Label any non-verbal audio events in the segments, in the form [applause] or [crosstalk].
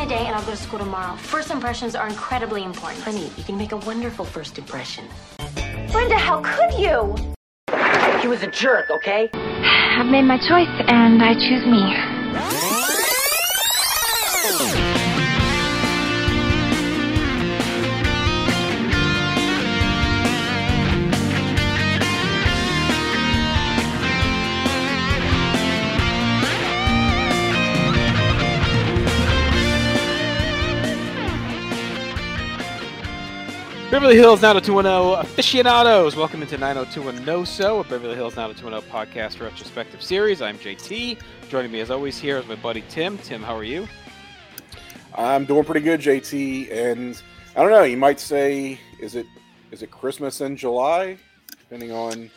today and I'll go to school tomorrow. First impressions are incredibly important. Honey, you can make a wonderful first impression. Brenda, how could you? He was a jerk, okay? I've made my choice and I choose me. Beverly Hills 90210 aficionados, welcome into 9021NoSo, a Beverly Hills 90210 podcast retrospective series. I'm JT. Joining me as always here is my buddy Tim. Tim, how are you? I'm doing pretty good, JT. And I don't know, you might say, is it is it Christmas in July? Depending on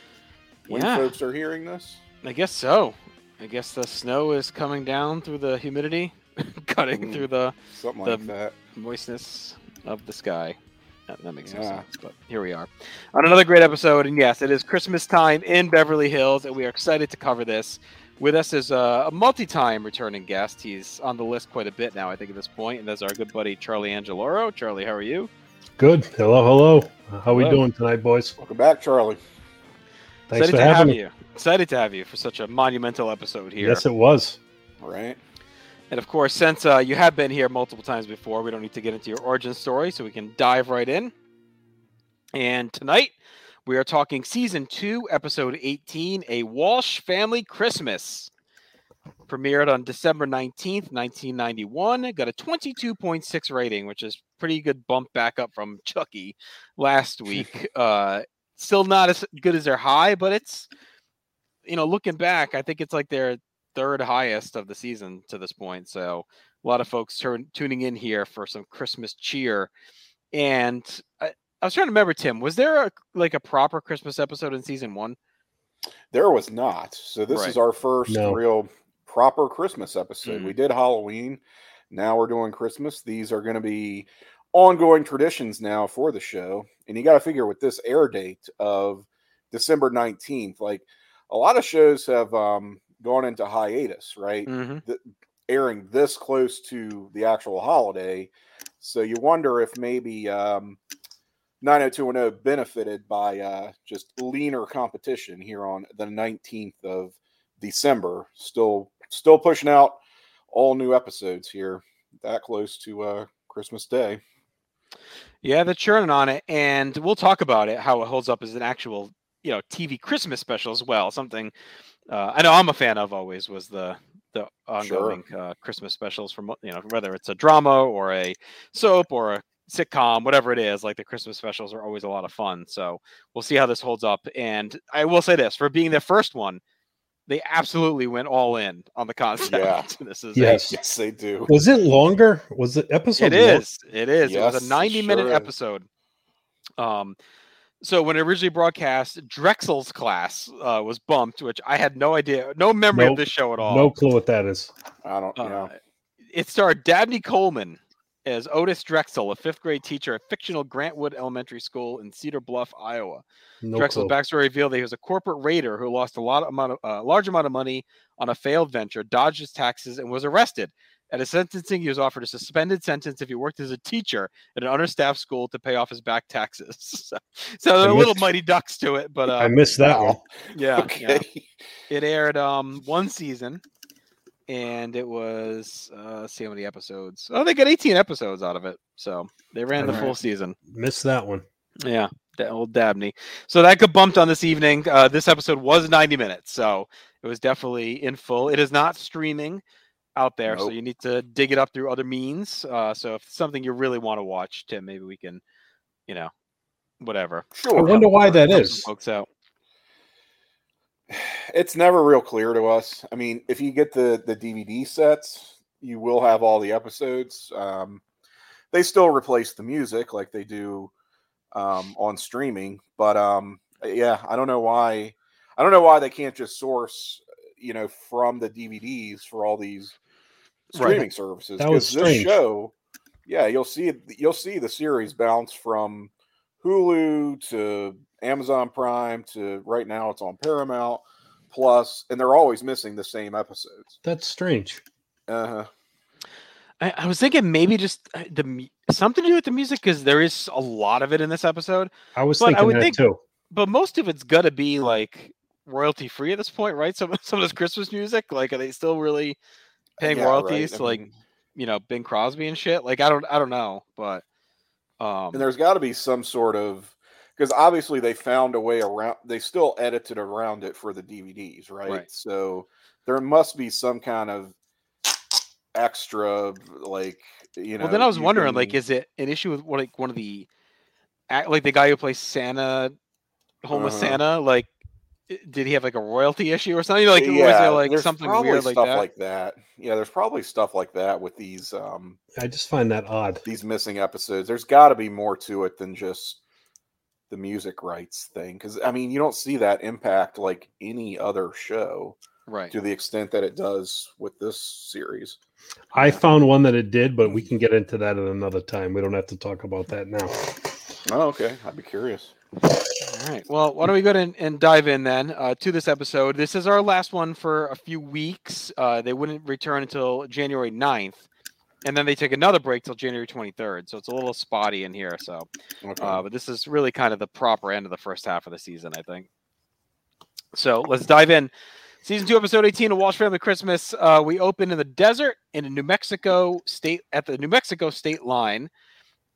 when Yeah. folks are hearing this. I guess so. I guess the snow is coming down through the humidity, [laughs] cutting Mm. through the Something The- like that. moistness of the sky. That, that makes no sense, but here we are on another great episode. And yes, it is Christmas time in Beverly Hills, and we are excited to cover this. With us is a, a multi-time returning guest. He's on the list quite a bit now, I think, at this point, and that's our good buddy Charlie Angeloro. Charlie, how are you? Good. Hello, hello. How we doing tonight, boys? Welcome back, Charlie. Thanks excited for to have having me. you. Excited to have you for such a monumental episode here. Yes, it was. All right. And of course, since uh, you have been here multiple times before, we don't need to get into your origin story, so we can dive right in. And tonight, we are talking season two, episode 18, A Walsh Family Christmas. Premiered on December 19th, 1991. Got a 22.6 rating, which is pretty good bump back up from Chucky last [laughs] week. uh, still not as good as their high, but it's, you know, looking back, I think it's like their third highest of the season to this point. So a lot of folks turn, tuning in here for some Christmas cheer. And I, I was trying to remember, Tim, was there a, like a proper Christmas episode in season one? There was not. So this Right. is our first No. real proper Christmas episode. Mm. We did Halloween. Now we're doing Christmas. These are going to be ongoing traditions now for the show. And you got to figure with this air date of December 19th, like a lot of shows have um, gone into hiatus, right? Mm-hmm. airing this close to the actual holiday. So you wonder if maybe um, 90210 benefited by uh, just leaner competition here on the 19th of December. Still, still pushing out all new episodes here that close to uh, Christmas Day. Yeah, they're churning on it, and we'll talk about it how it holds up as an actual, you know, TV Christmas special as well. Something uh, I know I'm a fan of always was the the ongoing uh, Christmas specials from you know whether it's a drama or a soap or a sitcom, whatever it is. Like the Christmas specials are always a lot of fun. So we'll see how this holds up. And I will say this: for being the first one, they absolutely went all in on the concept. Yeah. [laughs] this is Yes. Yes, they do. Was it longer? Was the episode? it long? is. It is. it was a it 90 minute sure is. episode. Um, so when it originally broadcast, Drexell's class uh, was bumped, which I had no idea, no memory of this show at all. No clue what that is. I don't Uh, know. It starred Dabney Coleman as Otis Drexell, a fifth grade teacher at fictional Grantwood Elementary School in Cedar Bluff, Iowa. No Drexell's clue. backstory revealed that he was a corporate raider who lost a lot amount of, uh, large amount of money on a failed venture, dodged his taxes, and was arrested. At a sentencing, he was offered a suspended sentence if he worked as a teacher at an understaffed school to pay off his back taxes. [laughs] so, so there are little missed- mighty ducks to it, but I uh, missed that one. yeah, okay. yeah, it aired um one season, and it was uh, let's see how many episodes. Oh, they got 18 episodes out of it, so they ran the Alright. full season. Missed that one. Yeah, that old Dabney. So that got bumped on this evening. Uh, this episode was 90 minutes, so it was definitely in full. It is not streaming out there, so you need to dig it up through other means. Uh, so if it's something you really want to watch, Tim, maybe we can, you know, whatever. I Sure. wonder why that help is. some folks out. [sighs] it's never real clear to us. I mean, if you get the the DVD sets, you will have all the episodes. Um, they still replace the music like they do um, on streaming, but um, yeah, I don't know why. I don't know why they can't just source, you know, from the DVDs for all these Right. streaming services. That was 'cause this strange. show, yeah, you'll see you'll see the series bounce from Hulu to Amazon Prime to right now it's on Paramount Plus, and they're always missing the same episodes. That's strange. Uh huh. I, I was thinking maybe just uh, the something to do with the music because there is a lot of it in this episode, I was But I thinking would that think- too. but most of it's got to be like royalty free at this point, right? Some [laughs] some of this Christmas music, like, are they still really paying Yeah, royalties I to like mean, you know Bing Crosby and shit? Like, I don't I don't know, but um, and there's got to be some sort of because obviously they found a way around. They still edited around it for the DVDs, right? Right. So there must be some kind of extra, like you know. well, then I was wondering, like, is it an issue with like one of the act like the guy who plays Santa, homeless Uh-huh. Santa, like. I- Did he have like a royalty issue or something? You know, Like, was there like there's something probably weird like stuff that? like that. Yeah, there's probably stuff like that with these um I just find that odd. these missing episodes. There's got to be more to it than just the music rights thing because I mean you don't see that impact like any other show right. to the extent that it does with this series. I found one that it did, but we can get into that at another time. We don't have to talk about that now. Oh, okay. I'd be curious. All right. Well, why don't we go ahead and, and dive in then uh, to this episode? This is our last one for a few weeks. Uh, they wouldn't return until January 9th. And then they take another break till January 23rd. So it's a little spotty in here. So, Okay. uh, but this is really kind of the proper end of the first half of the season, I think. So let's dive in. Season two, episode 18 of Walsh Family Christmas. Uh, we open in the desert in New Mexico state at the New Mexico state line,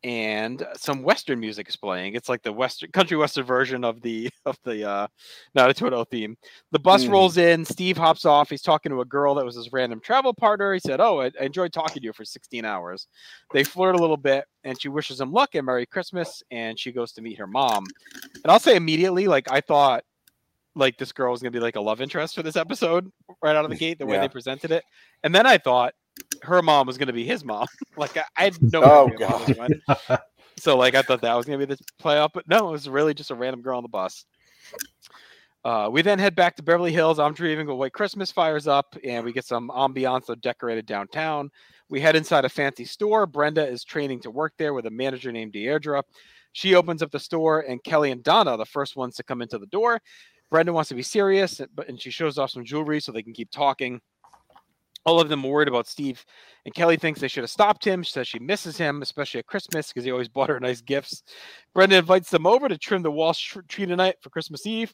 and some Western music is playing. It's like the Western country Western version of the [laughs] of the uh not a Toto theme. The bus Hmm. rolls in, Steve hops off, he's talking to a girl that was his random travel partner. He said, Oh, I, I enjoyed talking to you for 16 hours. They flirt a little bit and she wishes him luck and Merry Christmas, and she goes to meet her mom. And I'll say immediately, like I thought like this girl was gonna be like a love interest for this episode right out of the [laughs] gate, the way Yeah. they presented it. And then I thought her mom was gonna be his mom. [laughs] like I, I had no Oh, idea how this God. [laughs] So like I thought that was gonna be the play up, but no, it was really just a random girl on the bus. Uh, we then head back to Beverly Hills. I'm dreaming of White Christmas fires up, and we get some ambiance of decorated downtown. We head inside a fancy store. Brenda is training to work there with a manager named Deirdre. She opens up the store, and Kelly and Donna are the first ones to come into the door. Brenda wants to be serious, but and she shows off some jewelry so they can keep talking. All of them are worried about Steve, and Kelly thinks they should have stopped him. She says she misses him, especially at Christmas, because he always [laughs] bought her nice gifts. Brenda invites them over to trim the Walsh tr- tree tonight for Christmas Eve.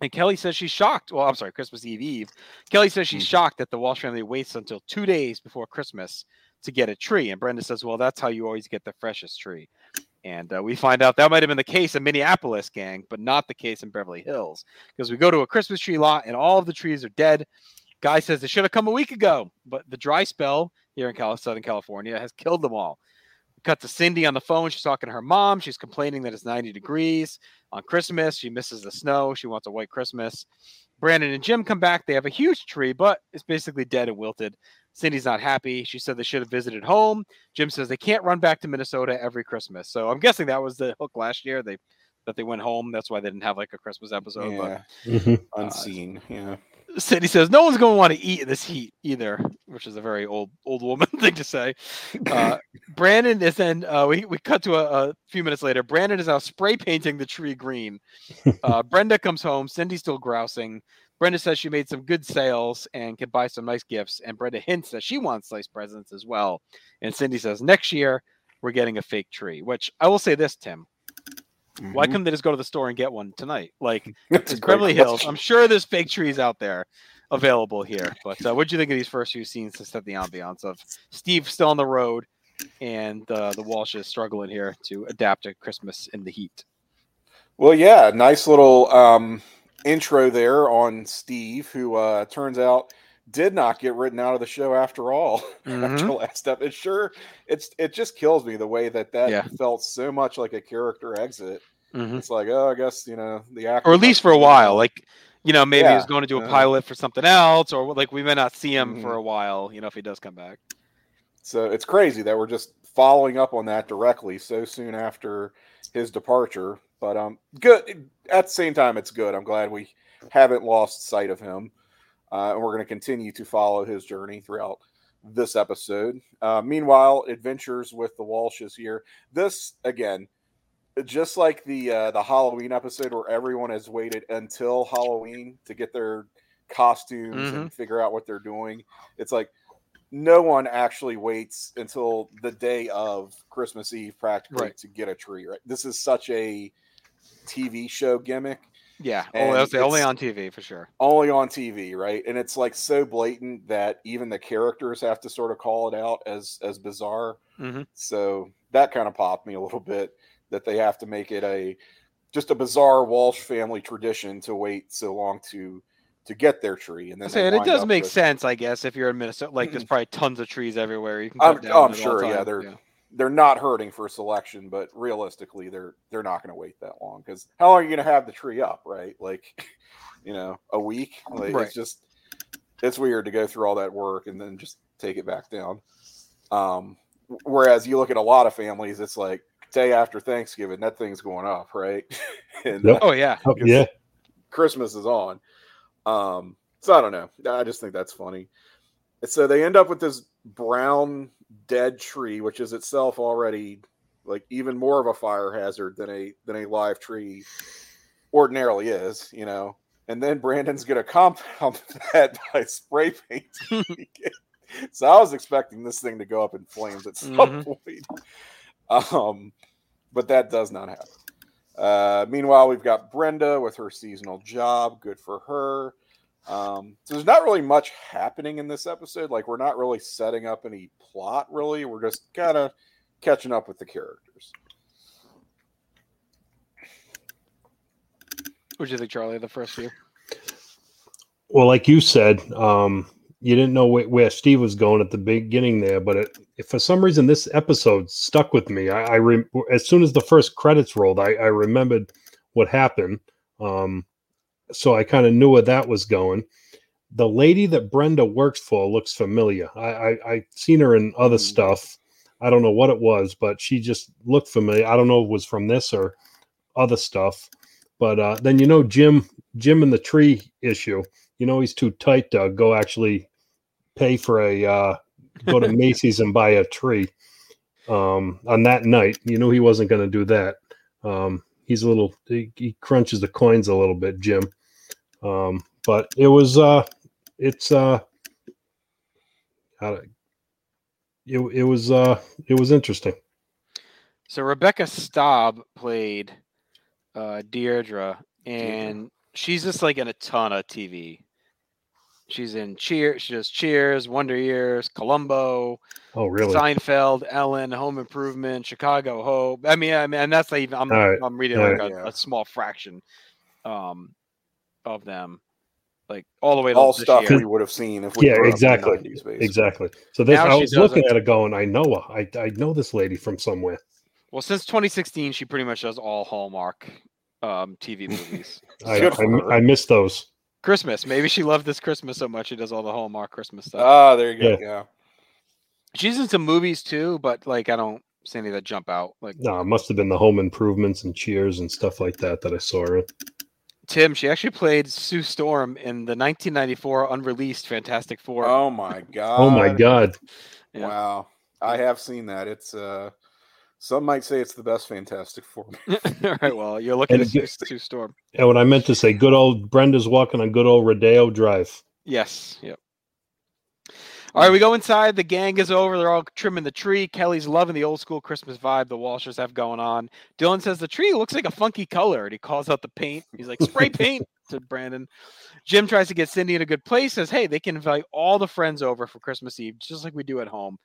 And Kelly says she's shocked. Well, I'm sorry, Christmas Eve Eve. Kelly says she's Mhm. shocked that the Walsh family waits until two days before Christmas to get a tree. And Brenda says, well, that's how you always get the freshest tree. And uh, we find out that might have been the case in Minneapolis, gang, but not the case in Beverly Hills. Because we go to a Christmas tree lot and all of the trees are dead. Guy says they should have come a week ago, but the dry spell here in Southern California has killed them all. Cut to Cindy on the phone. She's talking to her mom. She's complaining that it's 90 degrees on Christmas. She misses the snow. She wants a white Christmas. Brandon and Jim come back. They have a huge tree, but it's basically dead and wilted. Cindy's not happy. She said they should have visited home. Jim says they can't run back to Minnesota every Christmas. So I'm guessing that was the hook last year. They that they went home. That's why they didn't have like a Christmas episode. yeah, Mhm. unseen. Yeah. Cindy says no one's going to want to eat in this heat either, which is a very old old woman [laughs] thing to say. Uh, Brandon is then uh, we we cut to a, a few minutes later. Brandon is now spray painting the tree green. [laughs] Uh, Brenda comes home. Cindy's still grousing. Brenda says she made some good sales and can buy some nice gifts. And Brenda hints that she wants nice presents as well. And Cindy says next year we're getting a fake tree. Which I will say this, Tim. Why Mhm. couldn't they just go to the store and get one tonight? Like [laughs] it's Beverly Hills. I'm sure there's fake trees out there available here. But uh, what do you think of these first few scenes to set the ambiance of Steve still on the road and uh, the Walshes struggling here to adapt to Christmas in the heat? Well, yeah, nice little um, intro there on Steve, who uh, turns out did not get written out of the show after all. [laughs] after Mhm. last step, it's sure it's it just kills me the way that that Yeah. felt so much like a character exit. Mhm. It's like, oh, I guess you know the actor, Or at least for a while. Like, you know, maybe Yeah, he's going to do a uh, pilot for something else, or like we may not see him for Mhm. a while, you know, if he does come back. So it's crazy that we're just following up on that directly so soon after his departure. But um, good at the same time, it's good. I'm glad we haven't lost sight of him, uh, and we're going to continue to follow his journey throughout this episode. Uh, meanwhile, adventures with the Walshes here. This again, just like the uh, the Halloween episode where everyone has waited until Halloween to get their costumes Mhm. and figure out what they're doing. It's like no one actually waits until the day of Christmas Eve practically Right. to get a tree. Right. This is such a TV show gimmick. Yeah. Oh, that's the only on TV for sure. only on TV, right? And it's like so blatant that even the characters have to sort of call it out as as bizarre. Mhm. So that kind of popped me a little bit that they have to make it a just a bizarre Walsh family tradition to wait so long to to get their tree, and then and it does make with- sense, I guess, if you're in Minnesota. Like, there's probably tons of trees everywhere. You can I'm- down oh, I'm sure, yeah, they're- They're not hurting for selection, but realistically, they're they're not going to wait that long because how long are you going to have the tree up, right? Like, [laughs] you know, a week. Like, Right. It's just it's weird to go through all that work and then just take it back down. Um, whereas you look at a lot of families, it's like day after Thanksgiving, that thing's going up, right? [laughs] and Yep. uh, Oh yeah. Oh, yeah. Christmas is on. Um, so I don't know. I just think that's funny. So they end up with this brown dead tree, which is itself already like even more of a fire hazard than a than a live tree ordinarily is, you know. And then Brandon's gonna compound [laughs] that by spray painting. [laughs] so I was expecting this thing to go up in flames at some Mhm. point. Um, but that does not happen. Uh, meanwhile, we've got Brenda with her seasonal job. Good for her. Um, so there's not really much happening in this episode. Like we're not really setting up any plot. Really, we're just kind of catching up with the characters. What do you think, Charlie? The first few. Well, like you said, um, you didn't know where, where Steve was going at the beginning there, but it, if for some reason this episode stuck with me. I, I re- as soon as the first credits rolled, I, I remembered what happened. Um, so I kind of knew where that was going. The lady that Brenda works for looks familiar. I, I I've seen her in other Hmm. stuff. I don't know what it was, but she just looked familiar. I don't know if it was from this or other stuff. But uh, then you know Jim Jim in the tree issue. You know he's too tight to go actually pay for a uh, go to [laughs] Macy's and buy a tree um, on that night. You knew he wasn't going to do that. Um, he's a little he, he crunches the coins a little bit, Jim. Um, but it was uh, it's uh, it, it was uh, it was interesting. So Rebecca Staab played uh, Deirdre, and she's just like in a ton of TV. She's in Cheers. She does Cheers, Wonder Years, Columbo, Oh really? Seinfeld, Ellen, Home Improvement, Chicago Hope. I mean, I mean, and that's like even I'm All right. I'm reading All like right. a, Yeah. a small fraction, um, of them, like all the way to All stuff year. we would have seen if we Yeah, grew up in the exactly. 90s. Exactly. So this, Now I was looking at it going, I know. I I know this lady from somewhere. Well, since 2016, she pretty much does all Hallmark um, TV movies. I, Good I. I missed those. Christmas. Maybe she loved this Christmas so much she does all the Hallmark Christmas stuff. Ah, there you go. Yeah. Yeah. She's in some movies too, but like I don't see any that jump out. Like No, it must have been the home improvements and cheers and stuff like that that I saw her. Tim, she actually played Sue Storm in the 1994 unreleased Fantastic Four. Oh my god. Oh my god. Yeah. Wow. I have seen that. It's uh some might say it's the best Fantastic Four. [laughs] all right, well, you're looking And at Sue, it- Sue Storm. And what I meant to say, good old Brenda's walking on good old Rodeo Drive. Yes. Yep. All right, we go inside. The gang is over. They're all trimming the tree. Kelly's loving the old school Christmas vibe the Walshers have going on. Dylan says the tree looks like a funky color, and he calls out the paint. He's like, spray [laughs] paint to Brandon. Jim tries to get Cindy in a good place, says, hey, they can invite all the friends over for Christmas Eve, just like we do at home.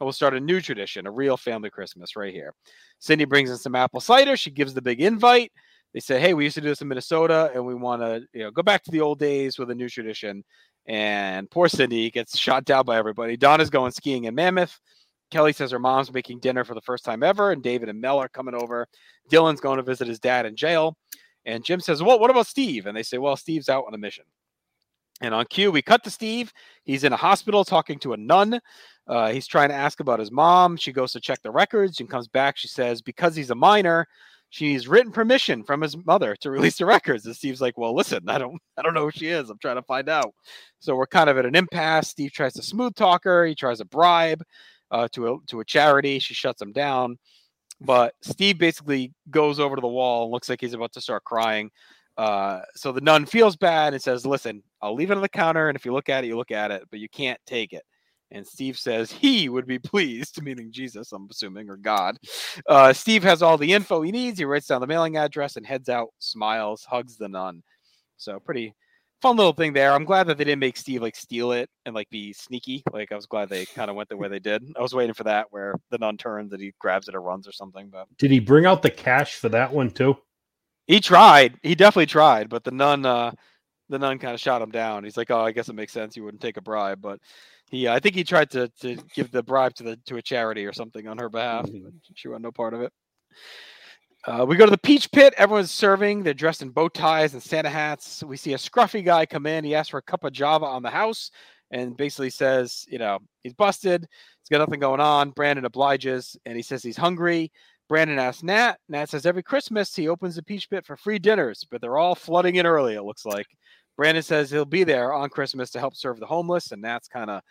We'll start a new tradition, a real family Christmas right here. Cindy brings in some apple cider. She gives the big invite. They say, hey, we used to do this in Minnesota, and we want to you know, go back to the old days with a new tradition and poor Cindy gets shot down by everybody. Donna's going skiing in Mammoth. Kelly says her mom's making dinner for the first time ever, and David and Mel are coming over. Dylan's going to visit his dad in jail. And Jim says, Well, what about Steve? And they say, Well, Steve's out on a mission. And on cue, we cut to Steve. He's in a hospital talking to a nun. Uh, he's trying to ask about his mom. She goes to check the records and comes back. She says, Because he's a minor, she's written permission from his mother to [laughs] release the records. And Steve's like, Well, listen, I don't I don't know who she is. I'm trying to find out. So we're kind of at an impasse. Steve tries to smooth talk her. He tries to bribe uh, to a to a charity. She shuts him down. But Steve basically goes over to the wall and looks like he's about to start crying. Uh, so the nun feels bad and says, "Listen, I'll leave it on the counter, and if you look at it, you look at it, but you can't take it." And Steve says [laughs] he would be pleased, [laughs] meaning Jesus, I'm assuming, or God. Uh, Steve has all the info he needs. He writes down the mailing address and heads out, smiles, hugs the nun. So pretty fun little thing there. I'm glad that they didn't make Steve like steal it and like be sneaky. Like I was glad they kind of went the way they did. I was waiting for that where the nun turns and he grabs it or runs or something. But Did he bring out the cash for that one too? He tried. He definitely tried, but the nun, uh, the nun kind of shot him down. He's like, "Oh, I guess it makes sense. You wouldn't take a bribe." But he, I think he tried to to give the bribe to the to a charity or something on her behalf. but She wanted no part of it. Uh, we go to the Peach Pit. Everyone's serving. They're dressed in bow ties and Santa hats. We see a scruffy guy come in. He asks for a cup of Java on the house and basically says, you know, he's busted. He's got nothing going on. Brandon obliges and he says he's hungry. Brandon asks Nat. Nat says every Christmas he opens the Peach Pit for free dinners, but they're all flooding in early, it looks like. Brandon says he'll be there on Christmas to help serve the homeless, and Nat's kind of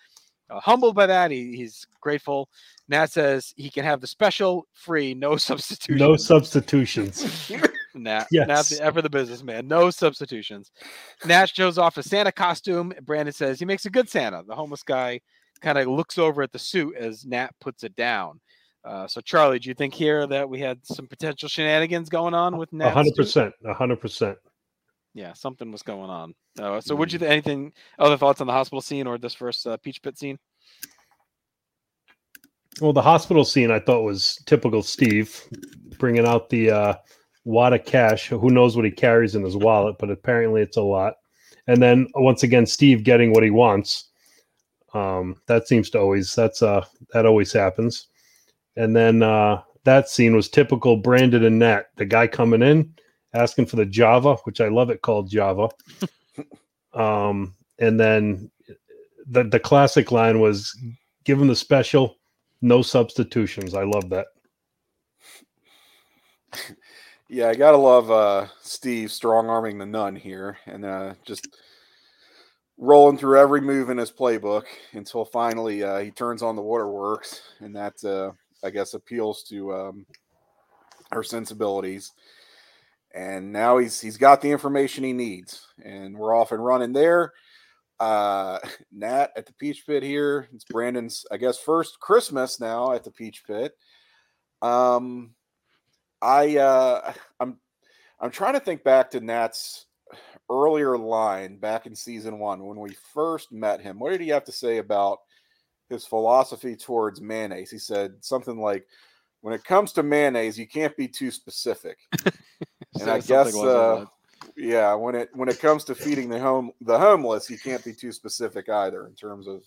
uh, humbled by that. He, he's grateful. Nat says he can have the special free, no substitution. [laughs] No substitutions. [laughs] Nat, [laughs] Yes. Nat the, ever the businessman. No substitutions. Nat shows off a Santa costume. Brandon says he makes a good Santa. The homeless guy kind of looks over at the suit as Nat puts it down. Uh, so, Charlie, do you think here that we had some potential shenanigans going on with Nat? A hundred percent. A hundred percent. Yeah, something was going on. Uh, so, would you think anything other thoughts on the hospital scene or this first uh, Peach Pit scene? Well, the hospital scene I thought was typical Steve, bringing out the uh, wad of cash. Who knows what he carries in his wallet, but apparently it's a lot. And then once again, Steve getting what he wants. Um, that seems to always that's uh that always happens. And then uh, that scene was typical Brandon and Nat. The guy coming in asking for the Java, which I love it called Java. [laughs] um, and then the the classic line was give him the special no substitutions. I love that. Yeah, I gotta love uh, Steve strong arming the nun here, and uh, just rolling through every move in his playbook until finally uh, he turns on the waterworks, and that uh, I guess appeals to um, her sensibilities. And now he's he's got the information he needs, and we're off and running there. Uh, [laughs] Nat at the Peach Pit here. It's Brandon's, I guess, first Christmas now at the Peach Pit. Um, I uh, I'm I'm trying to think back to Nat's earlier line back in season one when we first met him. What did he have to say about his philosophy towards mayonnaise? He said something like, "When it comes to mayonnaise, you can't be too specific." [laughs] and I guess, uh, yeah, when it when it comes to feeding the home the homeless, you can't be too specific either in terms of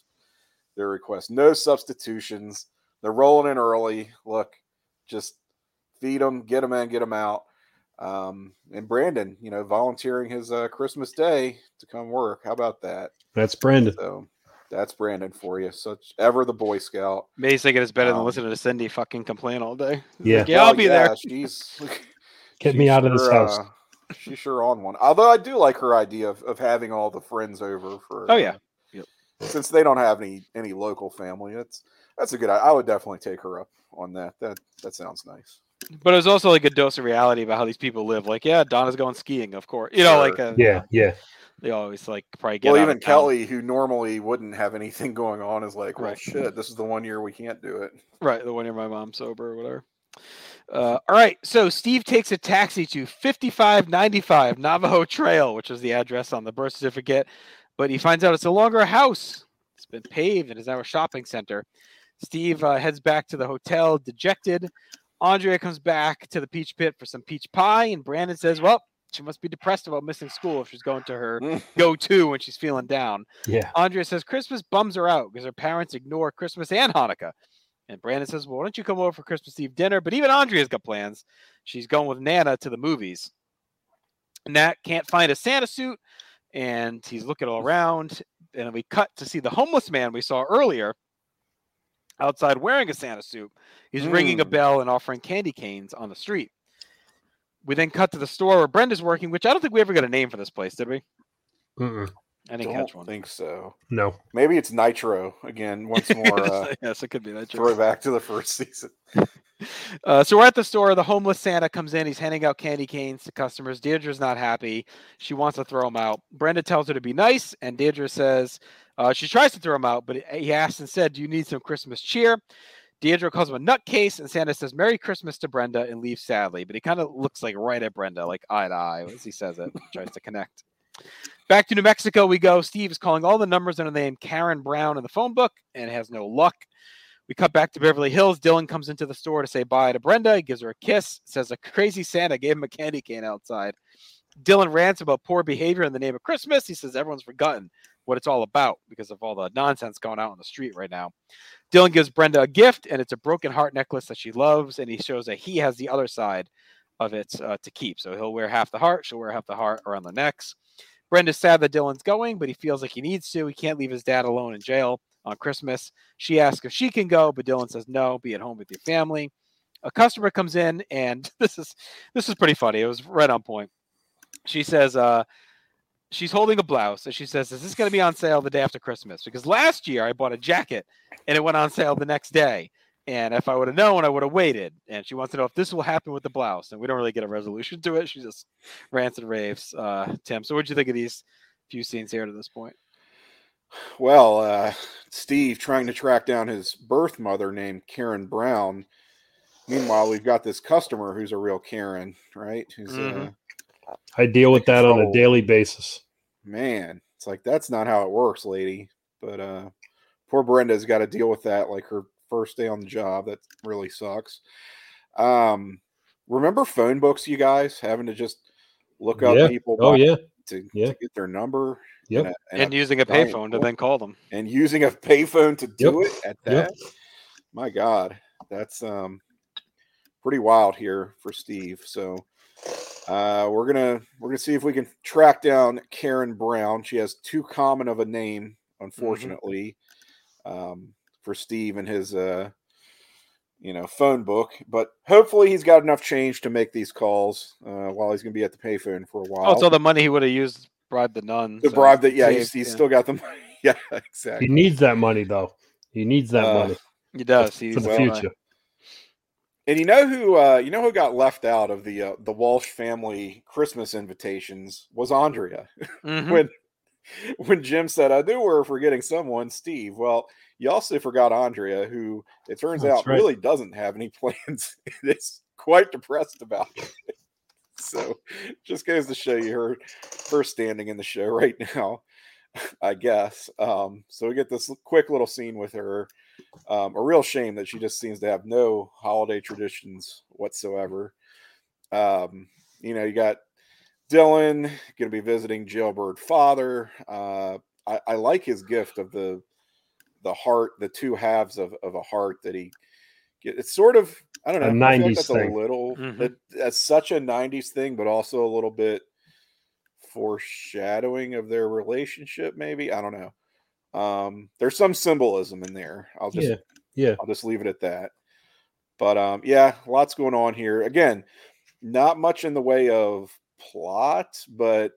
their request. No substitutions. They're rolling in early. Look, just feed them, get them in, get them out. Um, and Brandon, you know, volunteering his uh, Christmas day to come work. How about that? That's Brandon. So that's Brandon for you. Such ever the Boy Scout. Maybe he's thinking it's better than um, listening to Cindy fucking complain all day. [laughs] Yeah. like, yeah, I'll Well, be there. yeah, She's [laughs] Get me out of this sure, house. uh, she's sure on one. Although I do like her idea of, of having all the friends over for. Oh, yeah. Yep. Since they don't have any any local family, that's that's a good. I I would definitely take her up on that. That that sounds nice. But it was also like a dose of reality about how these people live. Like, yeah, Donna's going skiing, of course. You know, like Sure. uh, Yeah, yeah. they always like probably get well, out even of town. Kelly, who normally wouldn't have anything going on, is like, well, Right. shit, this is the one year we can't do it. Right, the one year my mom's sober or whatever. Uh, all right, so Steve takes a taxi to 5595 Navajo Trail, which is the address on the birth certificate, but he finds out it's no longer a house. It's been paved and is now a shopping center. Steve uh, heads back to the hotel, dejected. Andrea comes back to the Peach Pit for some peach pie, and Brandon says, "Well, she must be depressed about missing school if she's going to her Mm. go-to when she's feeling down." Yeah. Andrea says Christmas bums her out because her parents ignore Christmas and Hanukkah. And Brandon says, Well, why don't you come over for Christmas Eve dinner? But even Andrea's got plans. She's going with Nana to the movies. Nat can't find a Santa suit and he's looking all around. And we cut to see the homeless man we saw earlier outside wearing a Santa suit. He's ringing a Mm. bell and offering candy canes on the street. We then cut to the store where Brenda's working, which I don't think we ever got a name for this place, did we? Mm-mm. I didn't Don't catch one. think so. No. Maybe it's Nitro again. [laughs] Once more, uh, yes, it could be that. throwback to the first season. [laughs] Uh, so we're at the store. The homeless Santa comes in. He's handing out candy canes to customers. Deirdre's not happy. She wants to throw them out. Brenda tells her to be nice, and Deirdre says uh, she tries to throw him out, but he asks and instead, "Do you need some Christmas cheer?" Deirdre calls him a nutcase, and Santa says "Merry Christmas" to Brenda and leaves sadly. But he kind of looks like right at Brenda, like eye to eye, as he says it. tries to connect. Back to New Mexico we go. Steve is calling all the numbers under the name Karen Brown in the phone book and has no luck. We cut back to Beverly Hills. Dylan comes into the store to say bye to Brenda. He gives her a kiss, says a crazy Santa gave him a candy cane outside. Dylan rants about poor behavior in the name of Christmas. He says everyone's forgotten what it's all about because of all the nonsense going out on the street right now. Dylan gives Brenda a gift, and it's a broken heart necklace that she loves, and he shows that he has the other side of it uh, to keep. So he'll wear half the heart, she'll wear half the heart around the necks. Brenda's sad that Dylan's going, but he feels like he needs to. He can't leave his dad alone in jail on Christmas. She asks if she can go, but Dylan says no, be at home with your family. A customer comes in, and [laughs] this is this is pretty funny. It was right on point. She says, uh, she's holding a blouse, and she says, "Is this going to be on sale the day after Christmas?" Because last year I bought a jacket, and it went on sale the next day. And if I would have known, I would have waited. And she wants to know if this will happen with the blouse. And we don't really get a resolution to it. She just rants and raves. Uh, Tim, so what'd you think of these few scenes here to this point? Well, uh, Steve trying to track down his birth mother named Karen Brown. Meanwhile, we've got this customer who's a real Karen, right? Who's Mhm. uh, I deal with that on a daily basis. man, it's like that's not how it works, lady. But uh, poor Brenda's got to deal with that like her first day on the job. That really sucks. Um, remember phone books, you guys, having to just look up Yeah. people Oh yeah, to, Yeah. to get their number. Yep. and, a- and a using a payphone to then call them. and using a payphone to do Yep. it at Yep. that. My God, that's um pretty wild here for Steve. So uh we're gonna we're gonna see if we can track down Karen Brown. She has too common of a name, unfortunately, um, for Steve and his uh you know phone book. But hopefully he's got enough change to make these calls uh, while he's gonna be at the payphone for a while. Oh, it's the money he would have used to bribe the nun. The so bribe that, yeah, he's, saved, he's yeah. still got the [laughs] money. Yeah, exactly. he needs that money though. He needs that Uh, money He does. for the well, future. And you know who uh you know who got left out of the uh, the Walsh family Christmas invitations was Andrea. [laughs] Mhm. when when Jim said, I knew we were forgetting someone, Steve. Well, you also forgot Andrea, who it turns That's out right. really doesn't have any [laughs] plans. and is quite depressed about it. [laughs] So just goes to show you her her standing in the show right now, I guess. Um, so we get this quick little scene with her. Um, a real shame that she just seems to have no holiday traditions whatsoever. Um, you know, you got Dylan going to be visiting jailbird father. Uh, I, I like his gift of the the heart, the two halves of, of a heart that he get. It's sort of I don't know. A I feel 90s that's thing. a little Mhm. that, that's such a '90s thing, but also a little bit foreshadowing of their relationship. Maybe I don't know. Um, there's some symbolism in there. I'll just Yeah, yeah. I'll just leave it at that. But um, yeah, lots going on here. Again, not much in the way of plot, but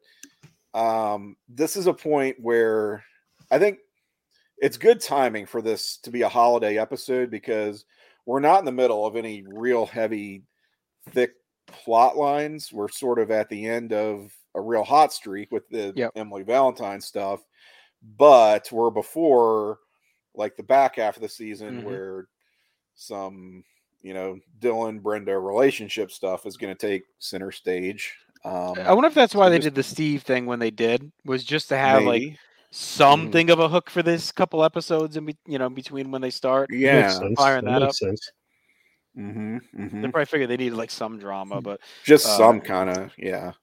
um, this is a point where I think it's good timing for this to be a holiday episode because we're not in the middle of any real heavy, thick plot lines. We're sort of at the end of a real hot streak with the Yep. Emily Valentine stuff, but we're before like the back half of the season Mhm. where some you know Dylan Brenda relationship stuff is going to take center stage. Um, I wonder if that's why so they just- did the Steve thing when they did was just to have like maybe. something of a hook for this couple episodes in be- you know between when they start. yeah, makes sense. firing That that makes sense. hmm They probably figured they needed like some drama, but just uh, some kind of yeah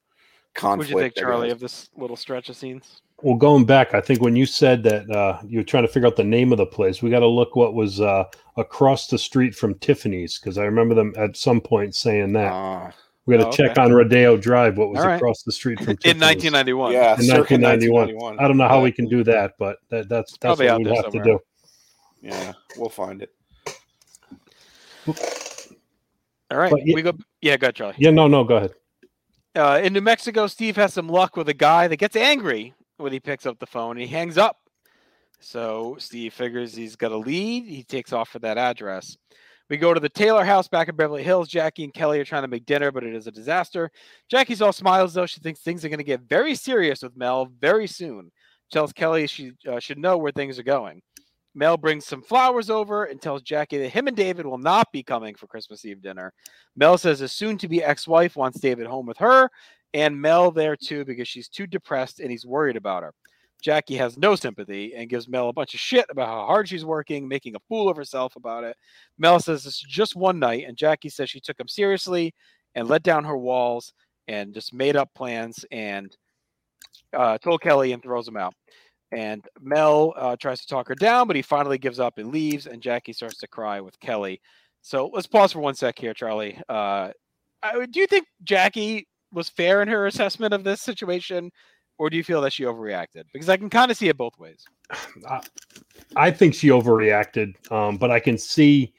what would conflict. you think, Charlie, of this little stretch of scenes? Well, going back, I think when you said that uh, you were trying to figure out the name of the place, we got to look what was uh, across the street from Tiffany's because I remember them at some point saying that. Ah, we got to oh, check okay. on Rodeo Drive what was All right. across the street from [laughs] Tiffany's. In 1991. yeah, in circa 1991. I don't know how we can do that, but that, that's that's probably what we'd there have to do. Yeah, we'll find it. All right, But yeah- we go. Yeah, go ahead, Charlie. Yeah, no, no, go ahead. Uh, in New Mexico, Steve has some luck with a guy that gets angry when he picks up the phone. He hangs up. So Steve figures he's got a lead. He takes off for that address. We go to the Taylor house back in Beverly Hills. Jackie and Kelly are trying to make dinner, but it is a disaster. Jackie's all smiles though. She thinks things are going to get very serious with Mel very soon. Tells Kelly she uh, should know where things are going. Mel brings some flowers over and tells Jackie that him and David will not be coming for Christmas Eve dinner. Mel says his soon to be ex wife wants David home with her and Mel there too because she's too depressed and he's worried about her. Jackie has no sympathy and gives Mel a bunch of shit about how hard she's working, making a fool of herself about it. Mel says it's just one night, and Jackie says she took him seriously and let down her walls and just made up plans and uh, told Kelly and throws him out. And Mel uh, tries to talk her down, but he finally gives up and leaves, and Jackie starts to cry with Kelly. So let's pause for one sec here, Charlie. Uh, do you think Jackie was fair in her assessment of this situation? or do you feel that she overreacted? Because I can kind of see it both ways. [sighs] I think she overreacted, um, but I can see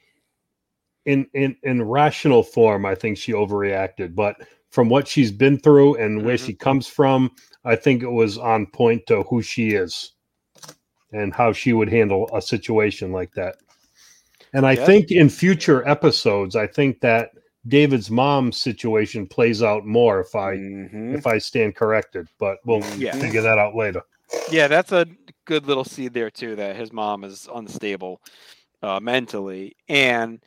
in in in rational form. I think she overreacted, but from what she's been through and where mm-hmm. she comes from, I think it was on point to who she is and how she would handle a situation like that. And I yeah. think in future episodes, I think that David's mom situation plays out more if I mm-hmm. if I stand corrected, but we'll yeah. figure that out later. Yeah, that's a good little seed there too. That his mom is unstable uh, mentally, and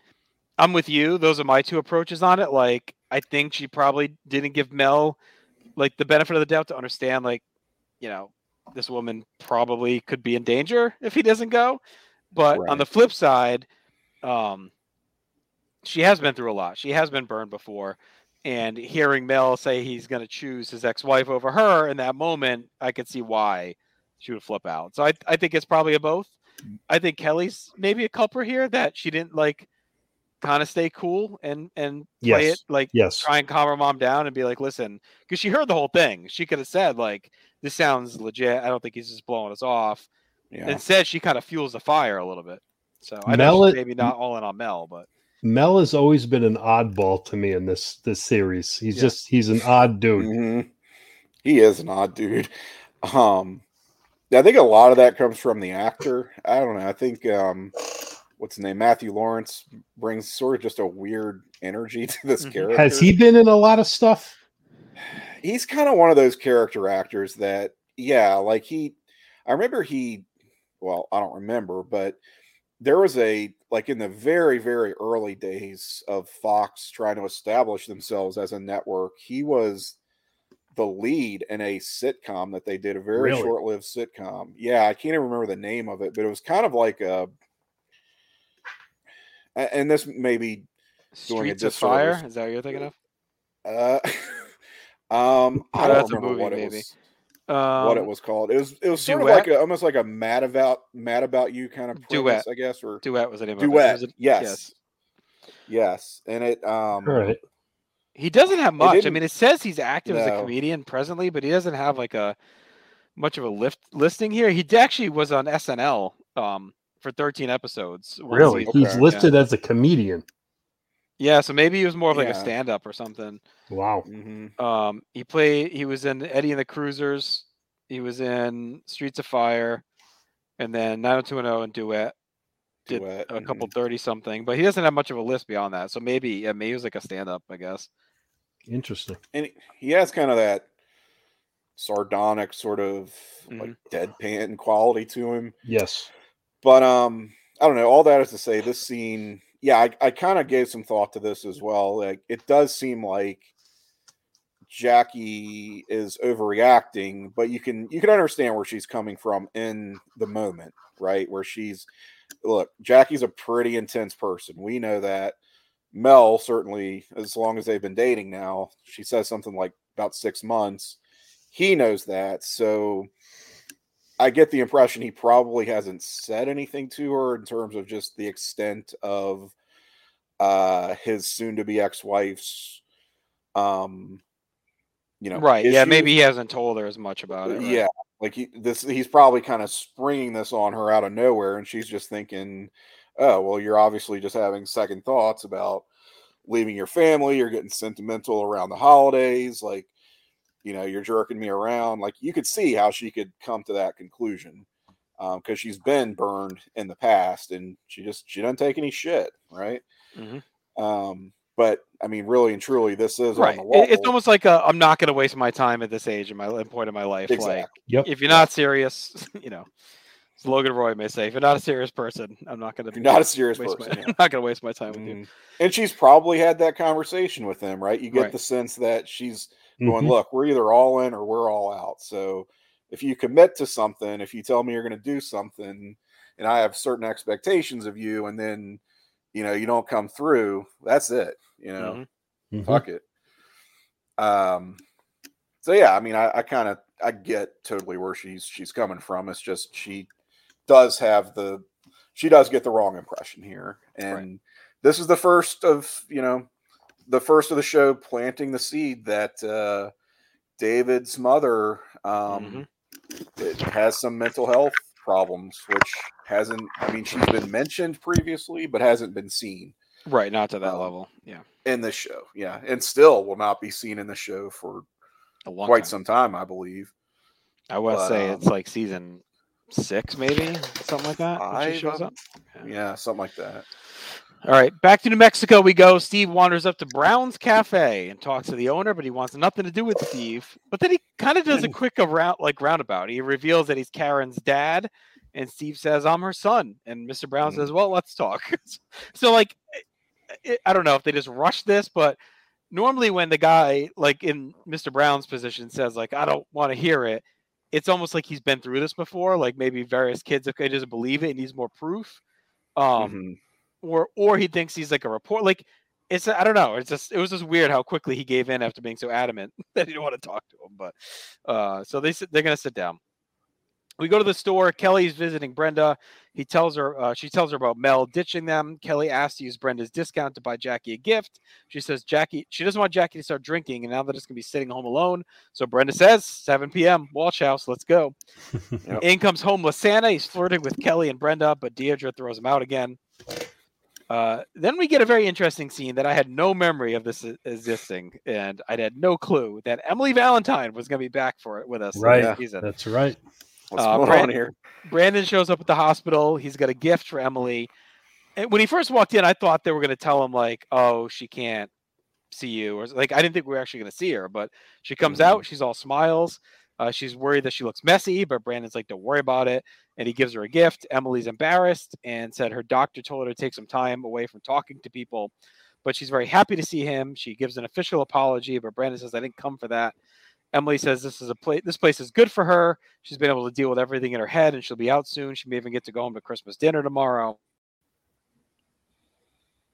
I'm with you. Those are my two approaches on it. Like, I think she probably didn't give Mel like the benefit of the doubt to understand, like, you know, this woman probably could be in danger if he doesn't go. But right. on the flip side, um, she has been through a lot. She has been burned before. And hearing Mel say he's going to choose his ex wife over her in that moment, I could see why she would flip out. So I, I think it's probably a both. I think Kelly's maybe a culprit here that she didn't like kind of stay cool and and play yes. it like yes. try and calm her mom down and be like, listen, because she heard the whole thing. She could have said like, this sounds legit. I don't think he's just blowing us off. Yeah. Instead, she kind of fuels the fire a little bit. So I Mel, know maybe not all in on Mel, but Mel has always been an oddball to me in this this series. He's yeah. just he's an odd dude. Mm-hmm. He is an odd dude. Um, I think a lot of that comes from the actor. I don't know. I think um, what's his name, Matthew Laurance, brings sort of just a weird energy [laughs] to this mm-hmm. character. Has he been in a lot of stuff? He's kind of one of those character actors that, yeah, like he. I remember he. Well, I don't remember, but there was a like in the very very early days of Fox trying to establish themselves as a network, he was the lead in a sitcom that they did a very really? short-lived sitcom. Yeah, I can't even remember the name of it, but it was kind of like a and this maybe Streets of Fire. Is that what you're thinking of? Uh, [laughs] um, [laughs] I don't remember movie, what it maybe. was um, what it um, was called. It was it was sort duet? of like a, almost like a mad about mad about you kind of premise, duet, I guess, or duet was the name duet. of it. yes. yes, yes, and it. um All right. He doesn't have much. I mean, it says he's active no. as a comedian presently, but he doesn't have like a much of a lift listing here. He actually was on SNL um for 13 episodes. Really, he's okay. listed yeah. as a comedian. Yeah, so maybe he was more of like yeah. a stand up or something. Wow. Mm-hmm. Um, he played. He was in Eddie and the Cruisers. He was in Streets of Fire, and then 90210 and Duet. Did Duet. a couple mm-hmm. thirty something, but he doesn't have much of a list beyond that. So maybe, yeah, maybe he was like a stand up, I guess. Interesting. And he has kind of that sardonic sort of mm-hmm. like deadpan quality to him. Yes. But um, I don't know. All that is to say, this scene yeah, I, I kind of gave some thought to this as well. Like it does seem like Jackie is overreacting, but you can you can understand where she's coming from in the moment, right? Where she's look, Jackie's a pretty intense person. We know that. Mel certainly, as long as they've been dating now, she says something like about six months. He knows that, so I get the impression he probably hasn't said anything to her in terms of just the extent of uh his soon to be ex-wife's um you know right yeah maybe he hasn't told her as much about it right? yeah like he this he's probably kind of springing this on her out of nowhere and she's just thinking oh well you're obviously just having second thoughts about leaving your family you're getting sentimental around the holidays like you know, you're jerking me around. Like you could see how she could come to that conclusion because um, she's been burned in the past and she just she doesn't take any shit, right? Mhm. Um, but I mean, really and truly, this is Right. on the It's almost like a, I'm not going to waste my time at this age in my point in my life. Like, exactly. Yep. if you're not serious, [laughs] you know, as Logan Roy may say, if you're not a serious person, I'm not going to. you're not a serious waste [laughs] person, my, yeah. I'm not going to waste my time with you. Mhm. And she's probably had that conversation with him, right? You get Right. the sense that she's going, Mhm. look, we're either all in or we're all out. So if you commit to something, if you tell me you're going to do something, and I have certain expectations of you, and then you know you don't come through, that's it. You know, Mhm. Mhm. fuck it. Um. So yeah, I mean, I, I kind of I get totally where she's she's coming from. It's just she does have the she does get the wrong impression here, and this is the first of you know the first of the show planting the seed that uh, David's mother um, it has some mental health problems, which hasn't. I mean, she's been mentioned previously, but hasn't been seen Right. Not to that Um, level. Yeah. in this show. Yeah, and still will not be seen in the show for A long quite time. some time, I believe. I but, say um, it's like season six, maybe something like that. Five, shows um, up. Yeah, something like that. All right, back to New Mexico we go. Steve wanders up to Brown's Cafe and talks to the owner, but he wants nothing to do with Steve. But then he kind of does a [clears throat] quick around like roundabout. He reveals that he's Karen's dad, and Steve says, "I'm her son." And Mr. Brown Mhm. says, "Well, let's talk." [laughs] so like, I- I don't know if they just rushed this, but normally when the guy like in Mr. Brown's position says like, "I don't want to hear it," it's almost like he's been through this before. Like maybe various kids, okay, doesn't believe it, and needs more proof. Um, Mhm. Or or he thinks he's like a report. Like it's I don't know. It's just it was just weird how quickly he gave in after being so adamant [laughs] that he didn't want to talk to him. But uh, so they sit, they're gonna sit down. We go to the store. Kelly's visiting Brenda. He tells her uh, she tells her about Mel ditching them. Kelly asks to use Brenda's discount to buy Jackie a gift. She says Jackie she doesn't want Jackie to start drinking, and now that it's gonna be sitting home alone. So Brenda says 7 p.m. Walsh House. Let's go. [laughs] Yep. In comes homeless Santa. He's flirting with Kelly and Brenda, but Deidre throws him out again. Uh, then we get a very interesting scene that I had no memory of this existing, and I had no clue that Emily Valentine was going to be back for it with us. in this Right. season. That's right. What's Uh, going Brand- on here? Brandon shows up at the hospital. He's got a gift for Emily. And when he first walked in, I thought they were going to tell him like, "Oh, she can't see you," or like I didn't think we were actually going to see her. But she comes Mhm. out. She's all smiles. Uh, she's worried that she looks messy, but Brandon's like, "Don't worry about it." And he gives her a gift. Emily's embarrassed and said her doctor told her to take some time away from talking to people, but she's very happy to see him. She gives an official apology, but Brandon says, "I didn't come for that." Emily says this is a place. This place is good for her. She's been able to deal with everything in her head, and she'll be out soon. She may even get to go home to Christmas dinner tomorrow.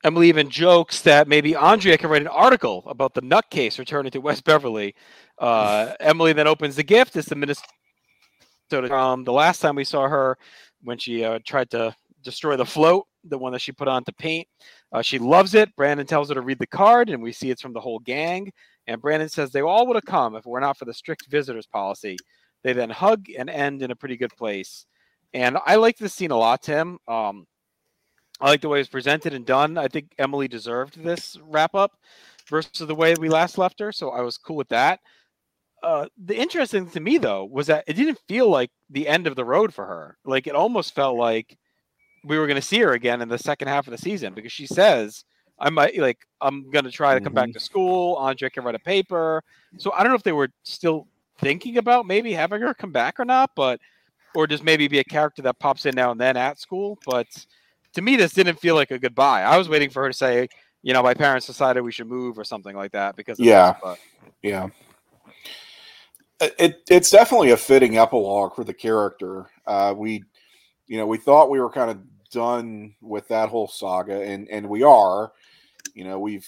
Emily even jokes that maybe Andrea can write an article about the nutcase returning to West Beverly. Uh, [laughs] Emily then opens the gift. It's the Minnesota. Um, the last time we saw her, when she uh, tried to destroy the float, the one that she put on to paint, uh, she loves it. Brandon tells her to read the card, and we see it's from the whole gang. And Brandon says they all would have come if it were not for the strict visitors policy. They then hug and end in a pretty good place. And I like this scene a lot, Tim. Um, I like the way it was presented and done. I think Emily deserved this wrap up versus the way we last left her. So I was cool with that. Uh, the interesting thing to me though was that it didn't feel like the end of the road for her. Like it almost felt like we were going to see her again in the second half of the season because she says, "I might like I'm going to try to come back to school. Andre can write a paper." So I don't know if they were still thinking about maybe having her come back or not, but or just maybe be a character that pops in now and then at school. But to me, this didn't feel like a goodbye. I was waiting for her to say, you know, my parents decided we should move or something like that because Yeah. this, but Yeah. It, it it's definitely a fitting epilogue for the character. Uh, we, you know, we thought we were kind of done with that whole saga, and and we are. You know, we've